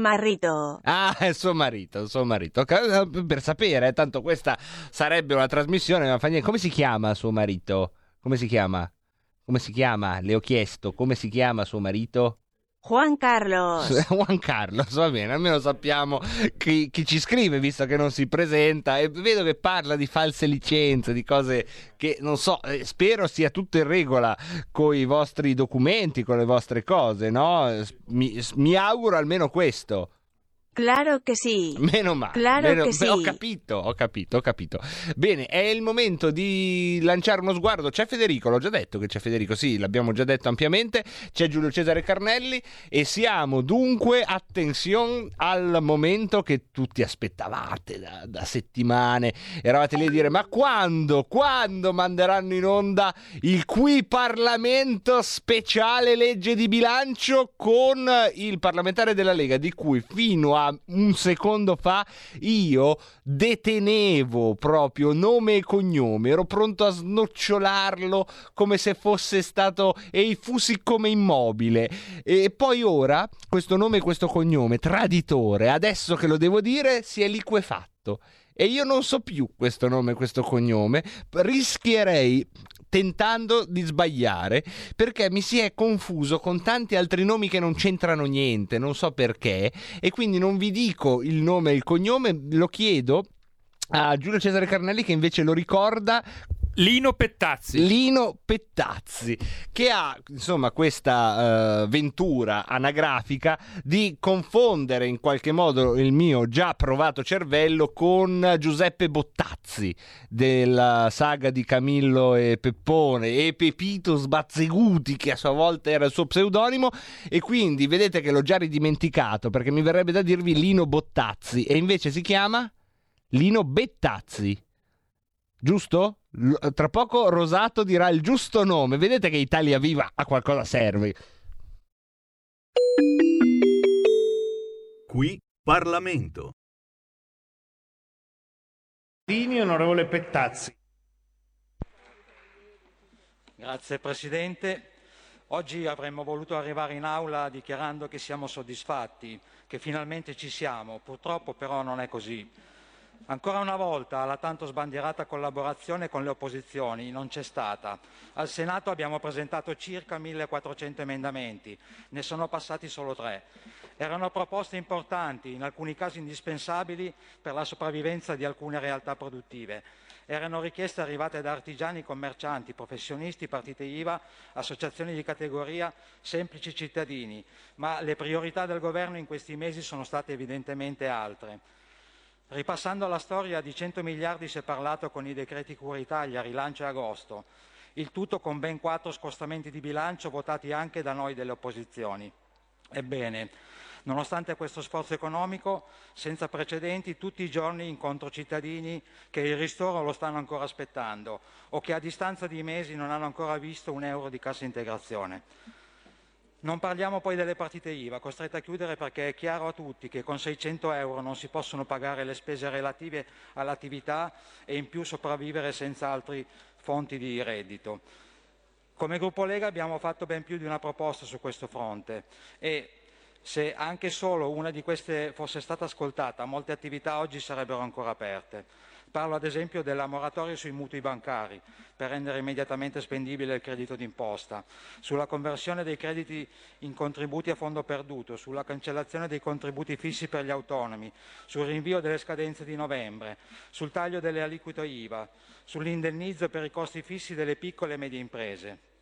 [SPEAKER 4] Marrito.
[SPEAKER 3] Ah, è suo marito, suo marito. Ok, Per sapere, eh, tanto questa sarebbe una trasmissione, ma fa niente. Come si chiama suo marito? Come si chiama? Come si chiama? Le ho chiesto, come si chiama suo marito?
[SPEAKER 4] Juan Carlos.
[SPEAKER 3] Juan Carlos, va bene, almeno sappiamo chi, chi ci scrive, visto che non si presenta. E vedo che parla di false licenze, di cose che non so, eh, spero sia tutto in regola con i vostri documenti, con le vostre cose, no? Mi, mi auguro almeno questo.
[SPEAKER 4] Claro que sí.
[SPEAKER 3] Meno male.
[SPEAKER 4] Claro
[SPEAKER 3] meno-
[SPEAKER 4] che sì.
[SPEAKER 3] Ho capito, ho capito, ho capito. Bene, è il momento di lanciare uno sguardo. C'è Federico, l'ho già detto che c'è Federico, sì, l'abbiamo già detto ampiamente. C'è Giulio Cesare Carnelli e siamo dunque, attenzione, al momento che tutti aspettavate da, da settimane. Eravate lì a dire, ma quando, quando manderanno in onda il qui Parlamento speciale legge di bilancio con il parlamentare della Lega, di cui fino a un secondo fa io detenevo proprio nome e cognome, ero pronto a snocciolarlo come se fosse stato ei fusi come immobile. E poi ora questo nome e questo cognome, traditore, adesso che lo devo dire, si è liquefatto. E io non so più questo nome e questo cognome, rischierei tentando di sbagliare perché mi si è confuso con tanti altri nomi che non c'entrano niente, non so perché, e quindi non vi dico il nome e il cognome, lo chiedo a Giulio Cesare Carnelli che invece lo ricorda
[SPEAKER 27] Lino Pettazzi.
[SPEAKER 3] Lino Pettazzi, che ha insomma questa uh, ventura anagrafica di confondere in qualche modo il mio già provato cervello con Giuseppe Bottazzi della saga di Camillo e Peppone e Pepito Sbazzeguti che a sua volta era il suo pseudonimo e quindi vedete che l'ho già ridimenticato perché mi verrebbe da dirvi Lino Bottazzi e invece si chiama Lino Bettazzi. Giusto? Tra poco Rosato dirà il giusto nome. Vedete che Italia Viva a qualcosa serve.
[SPEAKER 28] Qui Parlamento.
[SPEAKER 29] Dini, onorevole Pettazzi.
[SPEAKER 30] Grazie Presidente. Oggi avremmo voluto arrivare in aula dichiarando che siamo soddisfatti, che finalmente ci siamo. Purtroppo però non è così. Ancora una volta la tanto sbandierata collaborazione con le opposizioni non c'è stata. Al Senato abbiamo presentato circa 1400 emendamenti, ne sono passati solo tre. Erano proposte importanti, in alcuni casi indispensabili per la sopravvivenza di alcune realtà produttive. Erano richieste arrivate da artigiani, commercianti, professionisti, partite IVA, associazioni di categoria, semplici cittadini, ma le priorità del governo in questi mesi sono state evidentemente altre. Ripassando la storia di 100 miliardi si è parlato con i decreti Cura Italia, rilancio e agosto, il tutto con ben quattro scostamenti di bilancio votati anche da noi delle opposizioni. Ebbene, nonostante questo sforzo economico senza precedenti, tutti i giorni incontro cittadini che il ristoro lo stanno ancora aspettando o che a distanza di mesi non hanno ancora visto un euro di cassa integrazione. Non parliamo poi delle partite IVA, costrette a chiudere perché è chiaro a tutti che con 600 euro non si possono pagare le spese relative all'attività e in più sopravvivere senza altre fonti di reddito. Come gruppo Lega abbiamo fatto ben più di una proposta su questo fronte e se anche solo una di queste fosse stata ascoltata, molte attività oggi sarebbero ancora aperte. Parlo ad esempio della moratoria sui mutui bancari per rendere immediatamente spendibile il credito d'imposta, sulla conversione dei crediti in contributi a fondo perduto, sulla cancellazione dei contributi fissi per gli autonomi, sul rinvio delle scadenze di novembre, sul taglio delle aliquote IVA, sull'indennizzo per i costi fissi delle piccole e medie imprese.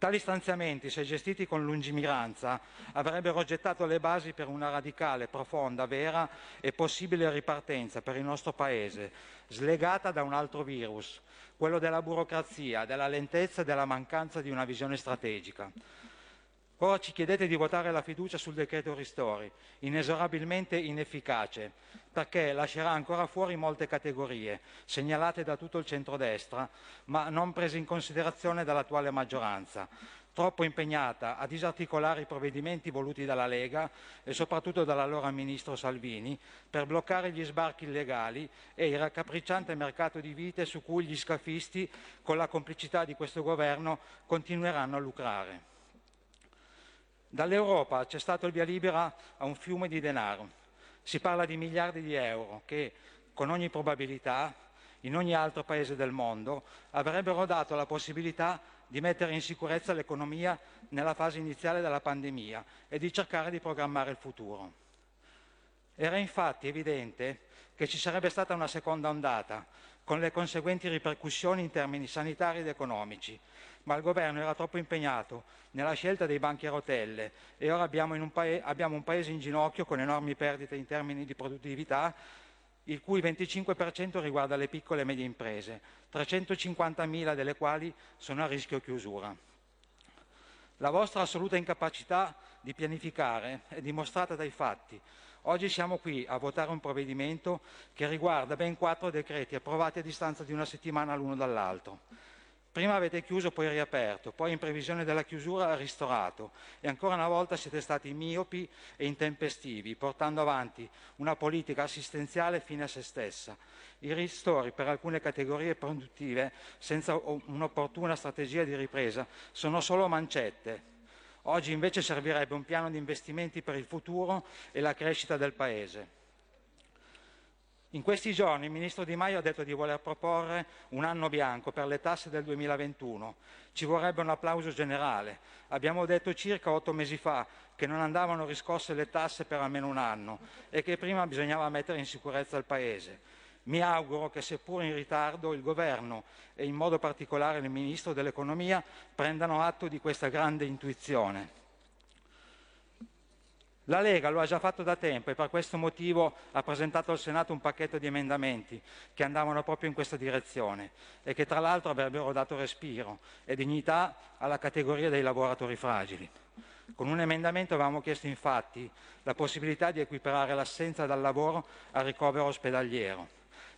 [SPEAKER 30] Tali stanziamenti, se gestiti con lungimiranza, avrebbero gettato le basi per una radicale, profonda, vera e possibile ripartenza per il nostro Paese, slegata da un altro virus, quello della burocrazia, della lentezza e della mancanza di una visione strategica. Ora ci chiedete di votare la fiducia sul decreto ristori, inesorabilmente inefficace, perché lascerà ancora fuori molte categorie, segnalate da tutto il centrodestra, ma non prese in considerazione dall'attuale maggioranza, troppo impegnata a disarticolare i provvedimenti voluti dalla Lega e soprattutto dall'allora ministro Salvini per bloccare gli sbarchi illegali e il raccapricciante mercato di vite su cui gli scafisti, con la complicità di questo governo, continueranno a lucrare. Dall'Europa c'è stato il via libera a un fiume di denaro. Si parla di miliardi di euro che, con ogni probabilità, in ogni altro paese del mondo, avrebbero dato la possibilità di mettere in sicurezza l'economia nella fase iniziale della pandemia e di cercare di programmare il futuro. Era infatti evidente che ci sarebbe stata una seconda ondata, con le conseguenti ripercussioni in termini sanitari ed economici, ma il governo era troppo impegnato nella scelta dei banchi a rotelle e ora abbiamo un, paese, abbiamo un paese in ginocchio con enormi perdite in termini di produttività, il cui 25% riguarda le piccole e medie imprese, 350.000 delle quali sono a rischio chiusura. La vostra assoluta incapacità di pianificare è dimostrata dai fatti. Oggi siamo qui a votare un provvedimento che riguarda ben quattro decreti approvati a distanza di una settimana l'uno dall'altro. Prima avete chiuso, poi riaperto, poi in previsione della chiusura ristorato e ancora una volta siete stati miopi e intempestivi, portando avanti una politica assistenziale fine a se stessa. I ristori per alcune categorie produttive, senza un'opportuna strategia di ripresa, sono solo mancette. Oggi invece servirebbe un piano di investimenti per il futuro e la crescita del Paese. In questi giorni il ministro Di Maio ha detto di voler proporre un anno bianco per le tasse del 2021. Ci vorrebbe un applauso generale. Abbiamo detto circa otto mesi fa che non andavano riscosse le tasse per almeno un anno e che prima bisognava mettere in sicurezza il Paese. Mi auguro che seppur in ritardo il Governo e in modo particolare il Ministro dell'Economia prendano atto di questa grande intuizione. La Lega lo ha già fatto da tempo e per questo motivo ha presentato al Senato un pacchetto di emendamenti che andavano proprio in questa direzione e che tra l'altro avrebbero dato respiro e dignità alla categoria dei lavoratori fragili. Con un emendamento avevamo chiesto infatti la possibilità di equiparare l'assenza dal lavoro al ricovero ospedaliero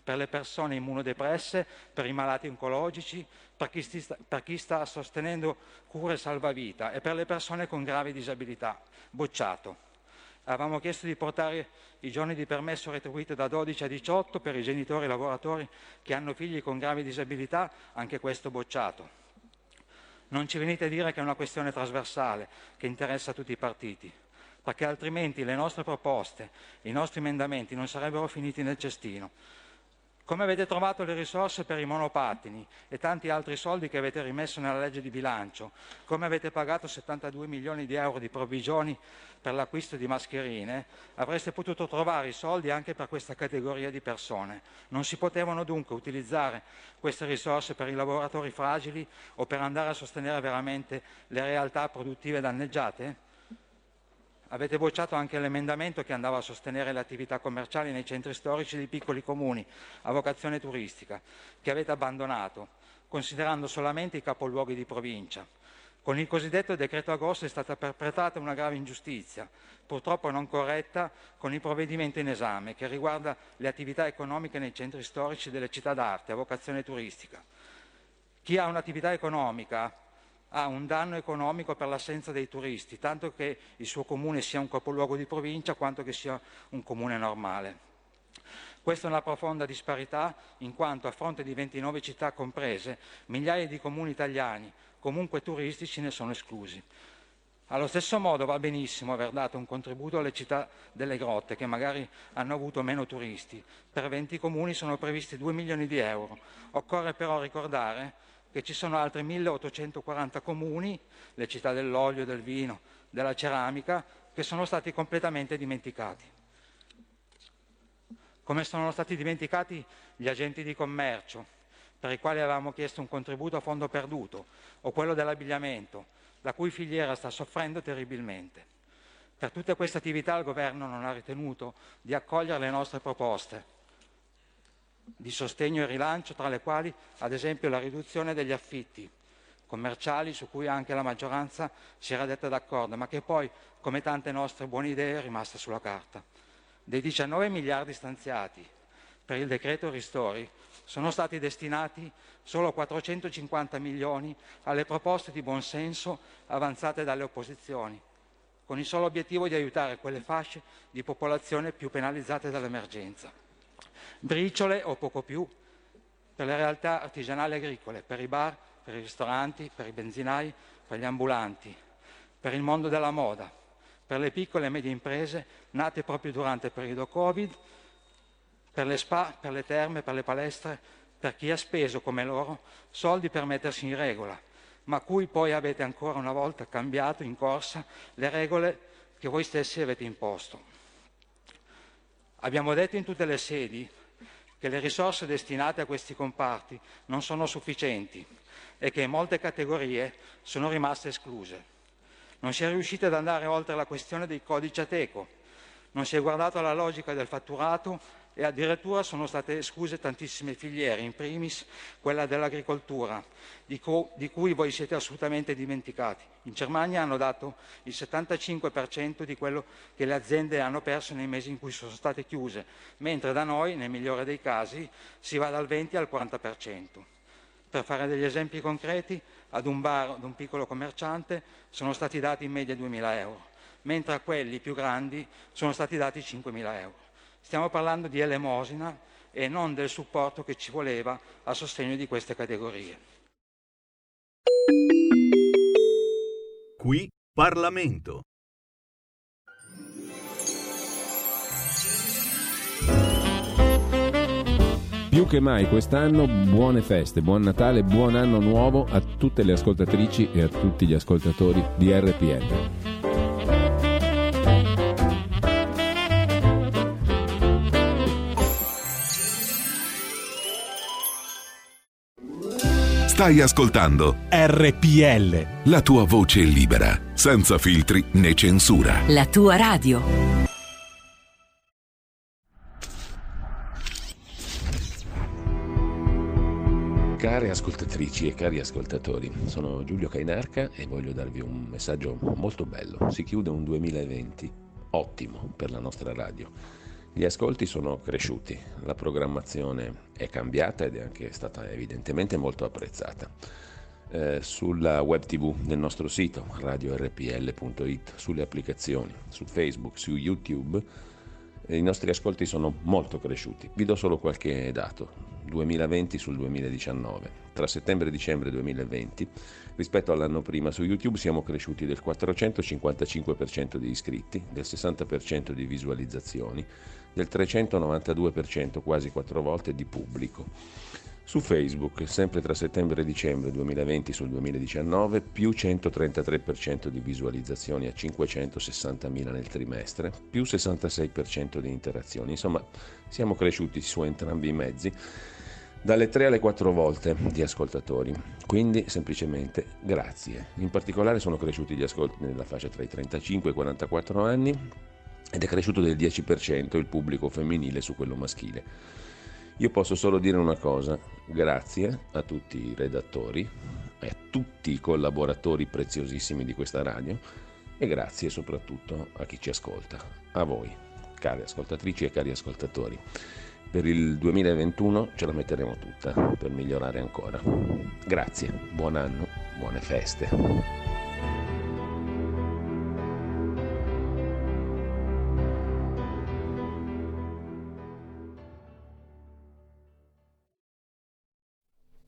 [SPEAKER 30] per le persone immunodepresse, per i malati oncologici, per chi, sta, per chi sta sostenendo cure salvavita e per le persone con gravi disabilità. Bocciato. Avevamo chiesto di portare i giorni di permesso retribuito da 12 a 18 per i genitori lavoratori che hanno figli con gravi disabilità, anche questo bocciato. Non ci venite a dire che è una questione trasversale che interessa tutti i partiti, perché altrimenti le nostre proposte, i nostri emendamenti non sarebbero finiti nel cestino. Come avete trovato le risorse per i monopattini e tanti altri soldi che avete rimesso nella legge di bilancio? Come avete pagato 72 milioni di euro di provvigioni per l'acquisto di mascherine? Avreste potuto trovare i soldi anche per questa categoria di persone. Non si potevano dunque utilizzare queste risorse per i lavoratori fragili o per andare a sostenere veramente le realtà produttive danneggiate? Avete bocciato anche l'emendamento che andava a sostenere le attività commerciali nei centri storici di piccoli comuni a vocazione turistica, che avete abbandonato, considerando solamente i capoluoghi di provincia. Con il cosiddetto decreto agosto è stata perpetrata una grave ingiustizia, purtroppo non corretta, con il provvedimento in esame, che riguarda le attività economiche nei centri storici delle città d'arte a vocazione turistica. Chi ha un'attività economica ha un danno economico per l'assenza dei turisti, tanto che il suo comune sia un capoluogo di provincia quanto che sia un comune normale. Questa è una profonda disparità in quanto a fronte di 29 città comprese, migliaia di comuni italiani, comunque turistici, ne sono esclusi. Allo stesso modo va benissimo aver dato un contributo alle città delle grotte che magari hanno avuto meno turisti. Per 20 comuni sono previsti 2 milioni di euro. Occorre però ricordare che ci sono altri 1840 comuni, le città dell'olio, del vino, della ceramica, che sono stati completamente dimenticati. Come sono stati dimenticati gli agenti di commercio, per i quali avevamo chiesto un contributo a fondo perduto, o quello dell'abbigliamento, la cui filiera sta soffrendo terribilmente. Per tutte queste attività il governo non ha ritenuto di accogliere le nostre proposte di sostegno e rilancio, tra le quali ad esempio la riduzione degli affitti commerciali su cui anche la maggioranza si era detta d'accordo, ma che poi, come tante nostre buone idee, è rimasta sulla carta. Dei 19 miliardi stanziati per il decreto ristori sono stati destinati solo 450 milioni alle proposte di buonsenso avanzate dalle opposizioni, con il solo obiettivo di aiutare quelle fasce di popolazione più penalizzate dall'emergenza briciole o poco più per le realtà artigianali agricole, per i bar, per i ristoranti, per i benzinai, per gli ambulanti, per il mondo della moda, per le piccole e medie imprese nate proprio durante il periodo Covid, per le spa, per le terme, per le palestre, per chi ha speso come loro soldi per mettersi in regola, ma cui poi avete ancora una volta cambiato in corsa le regole che voi stessi avete imposto. Abbiamo detto in tutte le sedi che le risorse destinate a questi comparti non sono sufficienti e che molte categorie sono rimaste escluse. Non si è riusciti ad andare oltre la questione dei codici Ateco, non si è guardato alla logica del fatturato e addirittura sono state escluse tantissime filiere, in primis quella dell'agricoltura, di, cu- di, cui voi siete assolutamente dimenticati. In Germania hanno dato il 75% di quello che le aziende hanno perso nei mesi in cui sono state chiuse, mentre da noi, nel migliore dei casi, si va dal 20 al 40%. Per fare degli esempi concreti, ad un bar, ad un piccolo commerciante, sono stati dati in media 2.000 euro, mentre a quelli più grandi sono stati dati 5.000 euro. Stiamo parlando di elemosina e non del supporto che ci voleva a sostegno di queste categorie.
[SPEAKER 31] Qui Parlamento.
[SPEAKER 28] Più che mai quest'anno buone feste, buon Natale, buon anno nuovo a tutte le ascoltatrici e a tutti gli ascoltatori di RPL.
[SPEAKER 31] Stai ascoltando
[SPEAKER 32] RPL.
[SPEAKER 31] la tua voce libera, senza filtri né censura.
[SPEAKER 33] La tua radio.
[SPEAKER 28] Care ascoltatrici e cari ascoltatori, sono Giulio Cainarca e voglio darvi un messaggio molto bello. Si chiude un 2020 ottimo per la nostra radio. Gli ascolti sono cresciuti, la programmazione è cambiata ed è anche stata evidentemente molto apprezzata. Eh, sulla web tv del nostro sito radiorpl.it, sulle applicazioni, su Facebook, su YouTube, eh, i nostri ascolti sono molto cresciuti. Vi do solo qualche dato. 2020 sul 2019. Tra settembre e dicembre 2020, rispetto all'anno prima, su YouTube siamo cresciuti del 455% di iscritti, del 60% di visualizzazioni, del 392%, quasi quattro volte, di pubblico. Su Facebook, sempre tra settembre e dicembre 2020 sul 2019, più 133% di visualizzazioni a 560.000 nel trimestre, più 66% di interazioni. Insomma, siamo cresciuti su entrambi i mezzi dalle 3 alle 4 volte di ascoltatori. Quindi semplicemente grazie. In particolare sono cresciuti gli ascolti nella fascia tra i 35 e i 44 anni ed è cresciuto del 10% il pubblico femminile su quello maschile. Io posso solo dire una cosa, grazie a tutti i redattori e a tutti i collaboratori preziosissimi di questa radio e grazie soprattutto a chi ci ascolta, a voi, cari ascoltatrici e cari ascoltatori. Per il 2021 ce la metteremo tutta per migliorare ancora. Grazie, buon anno, buone feste.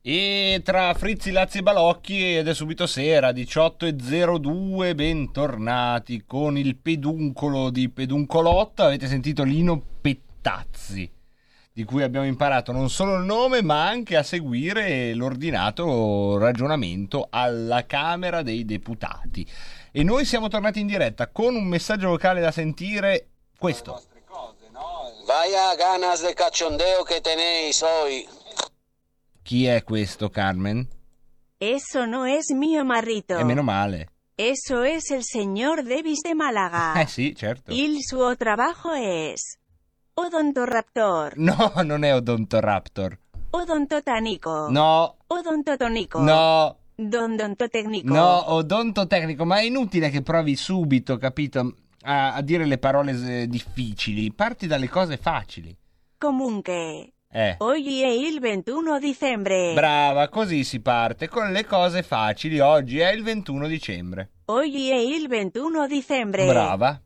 [SPEAKER 3] E tra Frizzi, Lazzi e Balocchi ed è subito sera 18.02 bentornati con il peduncolo di Peduncolotta avete sentito Lino Pettazzi di cui abbiamo imparato non solo il nome ma anche a seguire l'ordinato ragionamento alla Camera dei Deputati. E noi siamo tornati in diretta con un messaggio vocale da sentire questo.
[SPEAKER 34] Vaya ganas de cachondeo que tenéis hoy.
[SPEAKER 3] Chi è questo Carmen?
[SPEAKER 4] Eso no es mío marrito.
[SPEAKER 3] E meno male
[SPEAKER 4] Eso es el señor Davis de Málaga.
[SPEAKER 3] eh sì certo
[SPEAKER 4] Il suo trabajo es odontoraptor,
[SPEAKER 3] no non è Odontoraptor
[SPEAKER 4] odontotánico,
[SPEAKER 3] no
[SPEAKER 4] odontotónico,
[SPEAKER 3] no
[SPEAKER 4] dondontotecnico.
[SPEAKER 3] No, odontotecnico, ma è inutile che provi subito, capito, a, a dire le parole eh, difficili. Parti dalle cose facili.
[SPEAKER 4] Comunque.
[SPEAKER 3] Eh.
[SPEAKER 4] Oggi è il 21 dicembre.
[SPEAKER 3] Brava, così si parte con le cose facili. Oggi è il 21 dicembre.
[SPEAKER 4] Oggi è il 21 dicembre.
[SPEAKER 3] Brava.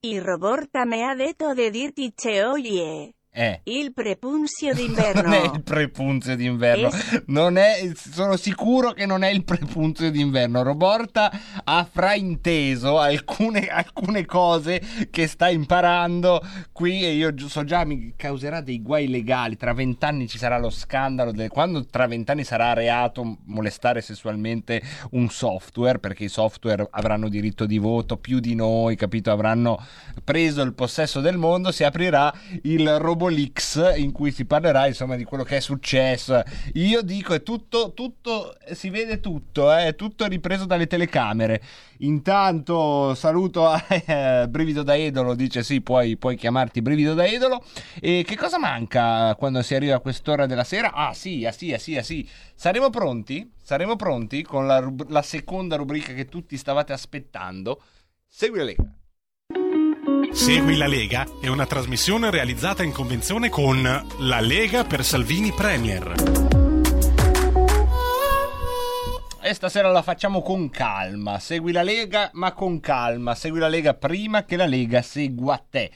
[SPEAKER 4] Y Roborta me ha detto de dirtice oggi
[SPEAKER 3] Eh.
[SPEAKER 4] il prepunzio
[SPEAKER 3] Non è
[SPEAKER 4] d'inverno.
[SPEAKER 3] il prepunzio d'inverno.
[SPEAKER 4] Es-
[SPEAKER 3] Non è, sono sicuro che non è il prepunzio d'inverno. Roborta ha frainteso alcune, alcune cose che sta imparando qui e io so già mi causerà dei guai legali. Tra vent'anni ci sarà lo scandalo. del- quando tra vent'anni sarà reato molestare sessualmente un software, perché i software avranno diritto di voto più di noi, capito? Avranno preso il possesso del mondo, si aprirà il Robolix in cui si parlerà insomma di quello che è successo. Io dico è tutto, tutto si vede tutto, eh, è tutto ripreso dalle telecamere. Intanto saluto eh, Brivido da Edolo, dice sì, puoi, puoi chiamarti Brivido da Edolo. E che cosa manca quando si arriva a quest'ora della sera? Ah sì, ah sì, ah sì, ah sì. Saremo pronti? Saremo pronti con la, la seconda rubrica che tutti stavate aspettando. Segui la Lega.
[SPEAKER 32] Segui la Lega è una trasmissione realizzata in convenzione con La Lega per Salvini Premier.
[SPEAKER 3] E stasera la facciamo con calma. Segui la Lega, ma con calma. Segui la Lega prima che la Lega segua te.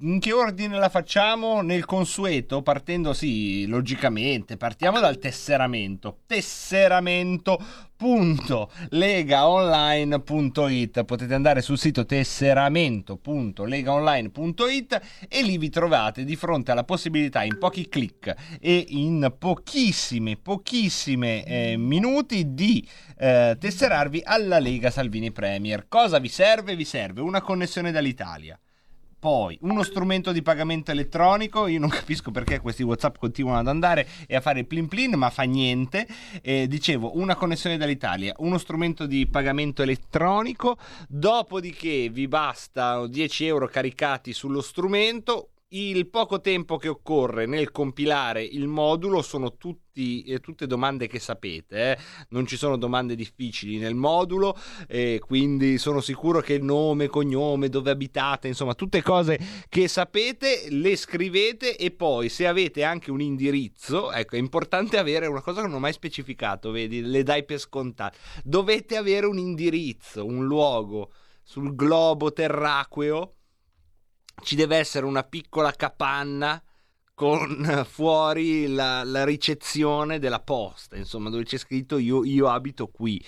[SPEAKER 3] In che ordine la facciamo? Nel consueto, partendo sì, logicamente, partiamo dal tesseramento. Tesseramento.legaonline.it. Potete andare sul sito tesseramento.legaonline.it e lì vi trovate di fronte alla possibilità in pochi clic e in pochissime, pochissime eh, minuti di eh, tesserarvi alla Lega Salvini Premier. Cosa vi serve? Vi serve una connessione dall'Italia Poi uno strumento di pagamento elettronico, io non capisco perché questi WhatsApp continuano ad andare e a fare il plin plin, ma fa niente. Eh, dicevo, una connessione dall'Italia, uno strumento di pagamento elettronico, dopodiché vi basta 10 euro caricati sullo strumento, il poco tempo che occorre nel compilare il modulo sono tutti, eh, tutte domande che sapete, eh? non ci sono domande difficili nel modulo, eh, quindi sono sicuro che nome, cognome, dove abitate, insomma tutte cose che sapete le scrivete e poi se avete anche un indirizzo, ecco è importante avere una cosa che non ho mai specificato, vedi, le dai per scontate, dovete avere un indirizzo, un luogo sul globo terraqueo ci deve essere una piccola capanna con fuori la, la, ricezione della posta, insomma, dove c'è scritto io, io abito qui.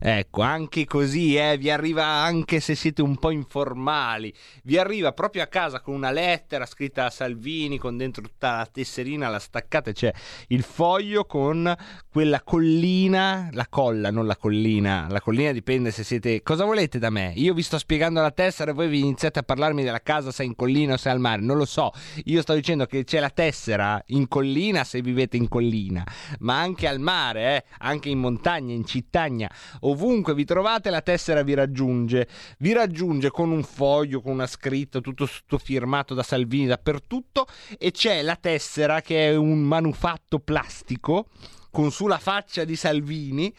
[SPEAKER 3] Ecco, anche così, eh, vi arriva anche se siete un po' informali, vi arriva proprio a casa con una lettera scritta a Salvini con dentro tutta la tesserina, la staccate, c'è il foglio con quella collina, la colla, non la collina, la collina dipende se siete... Cosa volete da me? Io vi sto spiegando la tessera e voi vi iniziate a parlarmi della casa se è in collina o se è al mare, non lo so, io sto dicendo che c'è la tessera in collina se vivete in collina, ma anche al mare, eh? anche in montagna, in cittagna, ovunque vi trovate la tessera vi raggiunge, vi raggiunge con un foglio, con una scritta, tutto, tutto firmato da Salvini dappertutto e c'è la tessera che è un manufatto plastico con sulla faccia di Salvini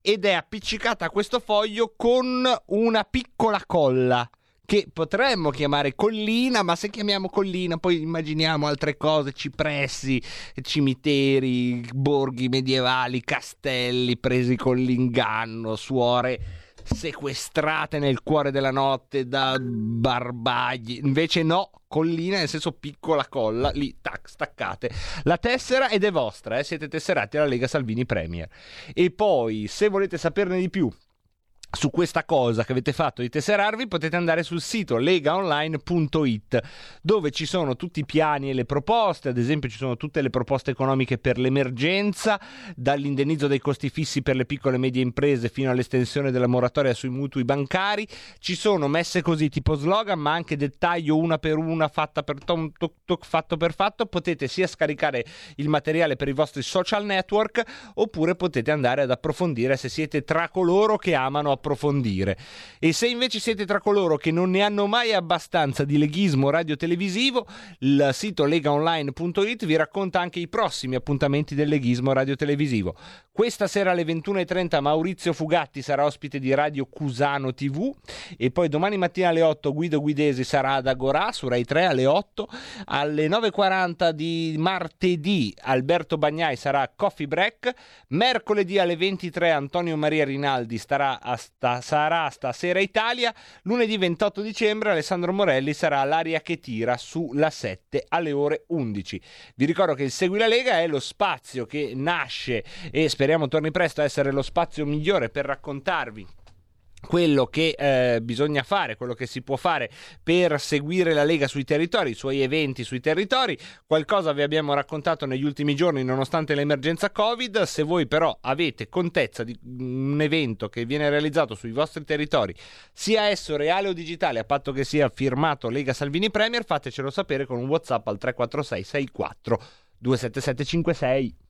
[SPEAKER 3] ed è appiccicata a questo foglio con una piccola colla che potremmo chiamare collina, ma se chiamiamo collina poi immaginiamo altre cose, cipressi, cimiteri, borghi medievali, castelli presi con l'inganno, suore sequestrate nel cuore della notte da barbagli. Invece no, collina nel senso piccola colla, lì tac, staccate la tessera ed è vostra, eh? siete tesserati alla Lega Salvini Premier. E poi, se volete saperne di più su questa cosa che avete fatto di tesserarvi potete andare sul sito legaonline.it dove ci sono tutti i piani e le proposte, ad esempio ci sono tutte le proposte economiche per l'emergenza, dall'indennizzo dei costi fissi per le piccole e medie imprese fino all'estensione della moratoria sui mutui bancari, ci sono messe così tipo slogan ma anche dettaglio una per una fatta per tom, toc, toc, fatto per fatto, potete sia scaricare il materiale per i vostri social network oppure potete andare ad approfondire se siete tra coloro che amano approfondire. E se invece siete tra coloro che non ne hanno mai abbastanza di leghismo radiotelevisivo, il sito legaonline.it vi racconta anche i prossimi appuntamenti del leghismo radiotelevisivo. Questa sera alle 21.30 Maurizio Fugatti sarà ospite di Radio Cusano TV e poi domani mattina alle 8 Guido Guidesi sarà ad Agorà su Rai 3 alle 8. Alle 9.40 di martedì Alberto Bagnai sarà a Coffee Break. Mercoledì alle 23 Antonio Maria Rinaldi starà a sta, sarà stasera Italia. Lunedì 28 dicembre Alessandro Morelli sarà all'aria che tira sulla 7 alle ore 11. Vi ricordo che il Segui la Lega è lo spazio che nasce e speriamo torni presto a essere lo spazio migliore per raccontarvi quello che eh, bisogna fare, quello che si può fare per seguire la Lega sui territori, i suoi eventi sui territori. Qualcosa vi abbiamo raccontato negli ultimi giorni nonostante l'emergenza Covid. Se voi però avete contezza di un evento che viene realizzato sui vostri territori, sia esso reale o digitale, a patto che sia firmato Lega Salvini Premier, fatecelo sapere con un WhatsApp al 346 64 27756.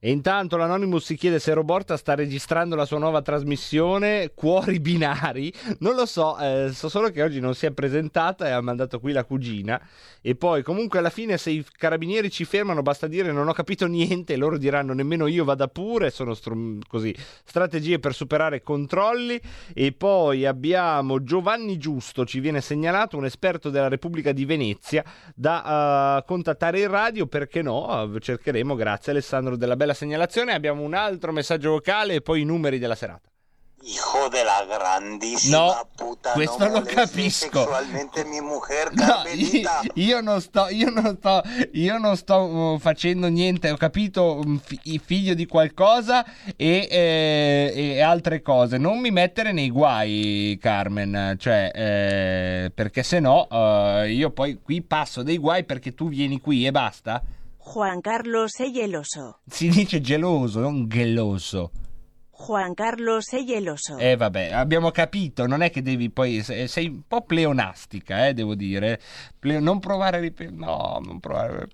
[SPEAKER 3] E intanto l'Anonymous si chiede se Roborta sta registrando la sua nuova trasmissione Cuori Binari. Non lo so, eh, so solo che oggi non si è presentata e ha mandato qui la cugina. E poi comunque alla fine se i carabinieri ci fermano basta dire non ho capito niente, loro diranno nemmeno io vada pure, sono str- così strategie per superare controlli. E poi abbiamo Giovanni Giusto, ci viene segnalato, un esperto della Repubblica di Venezia da uh, contattare in radio, perché no? Cercheremo, grazie Alessandro della Bella segnalazione. Abbiamo un altro messaggio vocale e poi i numeri della serata.
[SPEAKER 26] Hijo della grandissima
[SPEAKER 3] no,
[SPEAKER 26] puta,
[SPEAKER 3] questo
[SPEAKER 26] non
[SPEAKER 3] lo capisco.
[SPEAKER 26] Sessualmente mi mujer
[SPEAKER 3] no, io, io, non sto, io non sto, io non sto uh, facendo niente. Ho capito, um, fi, figlio di qualcosa e, eh, e, altre cose. Non mi mettere nei guai, Carmen. Cioè, eh, perché se no, uh, io poi qui passo dei guai perché tu vieni qui e basta.
[SPEAKER 4] Juan Carlos è geloso.
[SPEAKER 3] Si dice geloso, non geloso.
[SPEAKER 4] Juan Carlos è geloso.
[SPEAKER 3] Eh vabbè, abbiamo capito, non è che devi poi... se- Sei un po' pleonastica, eh, devo dire. Ple- non provare a rip- No, non provare...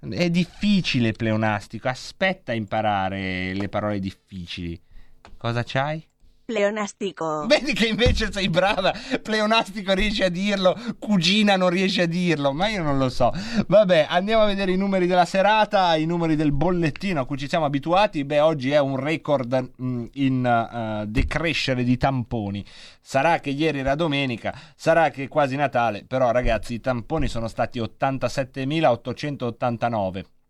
[SPEAKER 3] È difficile pleonastico, aspetta a imparare le parole difficili. Cosa c'hai?
[SPEAKER 4] Pleonastico.
[SPEAKER 3] Vedi che invece sei brava, pleonastico riesci a dirlo, cugina non riesci a dirlo, ma io non lo so. Vabbè, andiamo a vedere i numeri della serata, i numeri del bollettino a cui ci siamo abituati. Beh, oggi è un record mm, in eh, decrescere di tamponi. Sarà che ieri era domenica, sarà che è quasi Natale, però ragazzi i tamponi sono stati 87.889.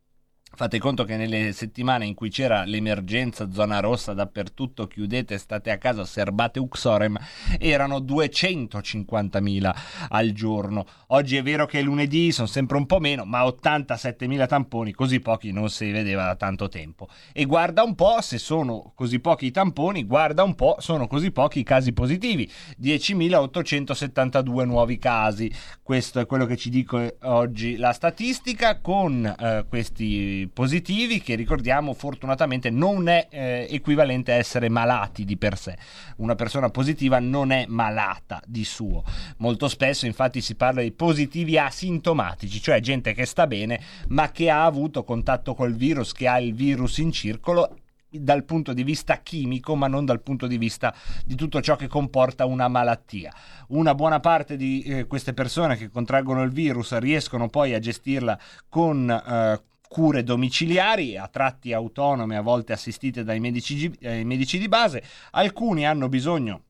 [SPEAKER 3] Fate conto che nelle settimane in cui c'era l'emergenza zona rossa dappertutto, chiudete, state a casa, serbate uxorem, erano 250.000 al giorno. Oggi è vero che è lunedì, sono sempre un po' meno, ma 87.000 tamponi, così pochi non si vedeva da tanto tempo. E guarda un po', se sono così pochi i tamponi, guarda un po', sono così pochi i casi positivi. 10.872 nuovi casi. Questo è quello che ci dice oggi la statistica con eh, questi positivi che ricordiamo fortunatamente non è eh, equivalente a essere malati di per sé. Una persona positiva non è malata di suo. Molto spesso infatti si parla di positivi asintomatici, cioè gente che sta bene ma che ha avuto contatto col virus, che ha il virus in circolo dal punto di vista chimico, ma non dal punto di vista di tutto ciò che comporta una malattia. Una buona parte di eh, queste persone che contraggono il virus riescono poi a gestirla con eh, cure domiciliari, a tratti autonome, a volte assistite dai medici, eh, medici di base. Alcuni hanno bisogno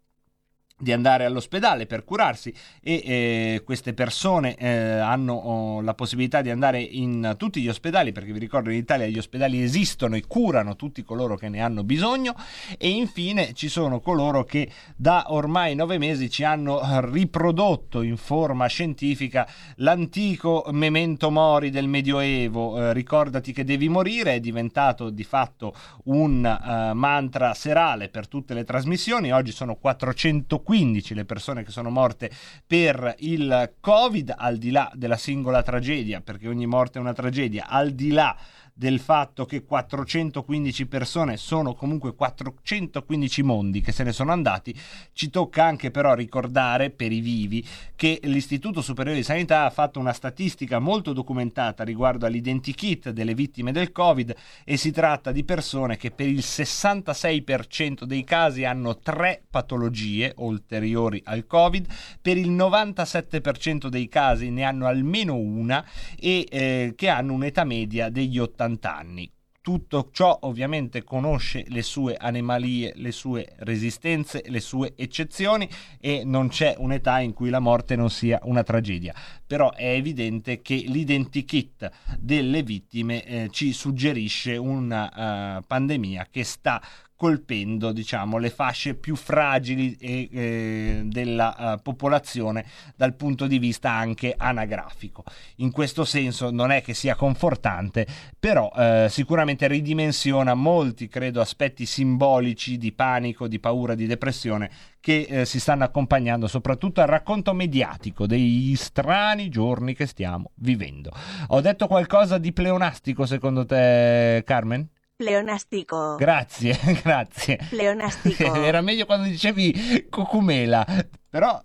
[SPEAKER 3] di andare all'ospedale per curarsi e eh, queste persone eh, hanno oh, la possibilità di andare in tutti gli ospedali perché vi ricordo in Italia gli ospedali esistono e curano tutti coloro che ne hanno bisogno e infine ci sono coloro che da ormai nove mesi ci hanno riprodotto in forma scientifica l'antico memento mori del medioevo. Eh, ricordati che devi morire è diventato di fatto un eh, mantra serale per tutte le trasmissioni. Oggi sono 415 le persone che sono morte per il Covid, al di là della singola tragedia, perché ogni morte è una tragedia, al di là del fatto che 415 persone sono comunque 415 mondi che se ne sono andati, ci tocca anche però ricordare per i vivi che l'Istituto Superiore di Sanità ha fatto una statistica molto documentata riguardo all'identikit delle vittime del Covid e si tratta di persone che per il 66% dei casi hanno tre patologie ulteriori al Covid, per il 97% dei casi ne hanno almeno una e eh, che hanno un'età media degli 80 anni. Tutto ciò ovviamente conosce le sue anomalie, le sue resistenze, le sue eccezioni e non c'è un'età in cui la morte non sia una tragedia. Però è evidente che l'identikit delle vittime eh, ci suggerisce una uh, pandemia che sta colpendo diciamo, le fasce più fragili e, eh, della uh, popolazione dal punto di vista anche anagrafico. In questo senso non è che sia confortante, però eh, sicuramente ridimensiona molti, credo, aspetti simbolici di panico, di paura, di depressione che eh, si stanno accompagnando soprattutto al racconto mediatico degli strani giorni che stiamo vivendo. Ho detto qualcosa di pleonastico secondo te, Carmen?
[SPEAKER 4] Pleonastico.
[SPEAKER 3] Grazie, grazie.
[SPEAKER 4] Pleonastico.
[SPEAKER 3] Era meglio quando dicevi cucumela. Però,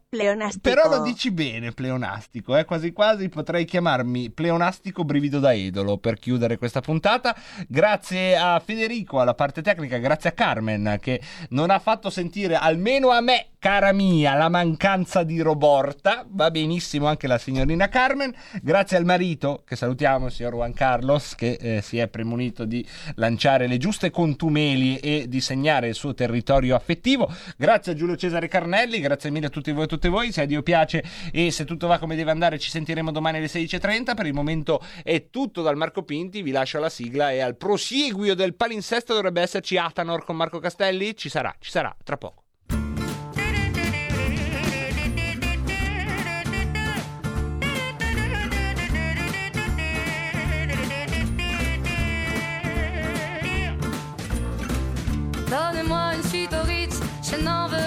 [SPEAKER 3] però lo dici bene, pleonastico. Eh? Quasi quasi potrei chiamarmi pleonastico brivido da edolo per chiudere questa puntata. Grazie a Federico alla parte tecnica, grazie a Carmen che non ha fatto sentire almeno a me, cara mia, la mancanza di Roborta. Va benissimo anche la signorina Carmen. Grazie al marito, che salutiamo, il signor Juan Carlos, che eh, si è premunito di lanciare le giuste contumeli e di segnare il suo territorio affettivo. Grazie a Giulio Cesare Carnelli, grazie mille a tutti voi e tutte voi. Se a Dio piace e se tutto va come deve andare, ci sentiremo domani alle 16.30. Per il momento è tutto dal Marco Pinti. Vi lascio la sigla e al prosieguio del palinsesto dovrebbe esserci Atanor con Marco Castelli. Ci sarà, ci sarà tra poco.
[SPEAKER 35] Donnez-moi une suite au Ritz, je n'en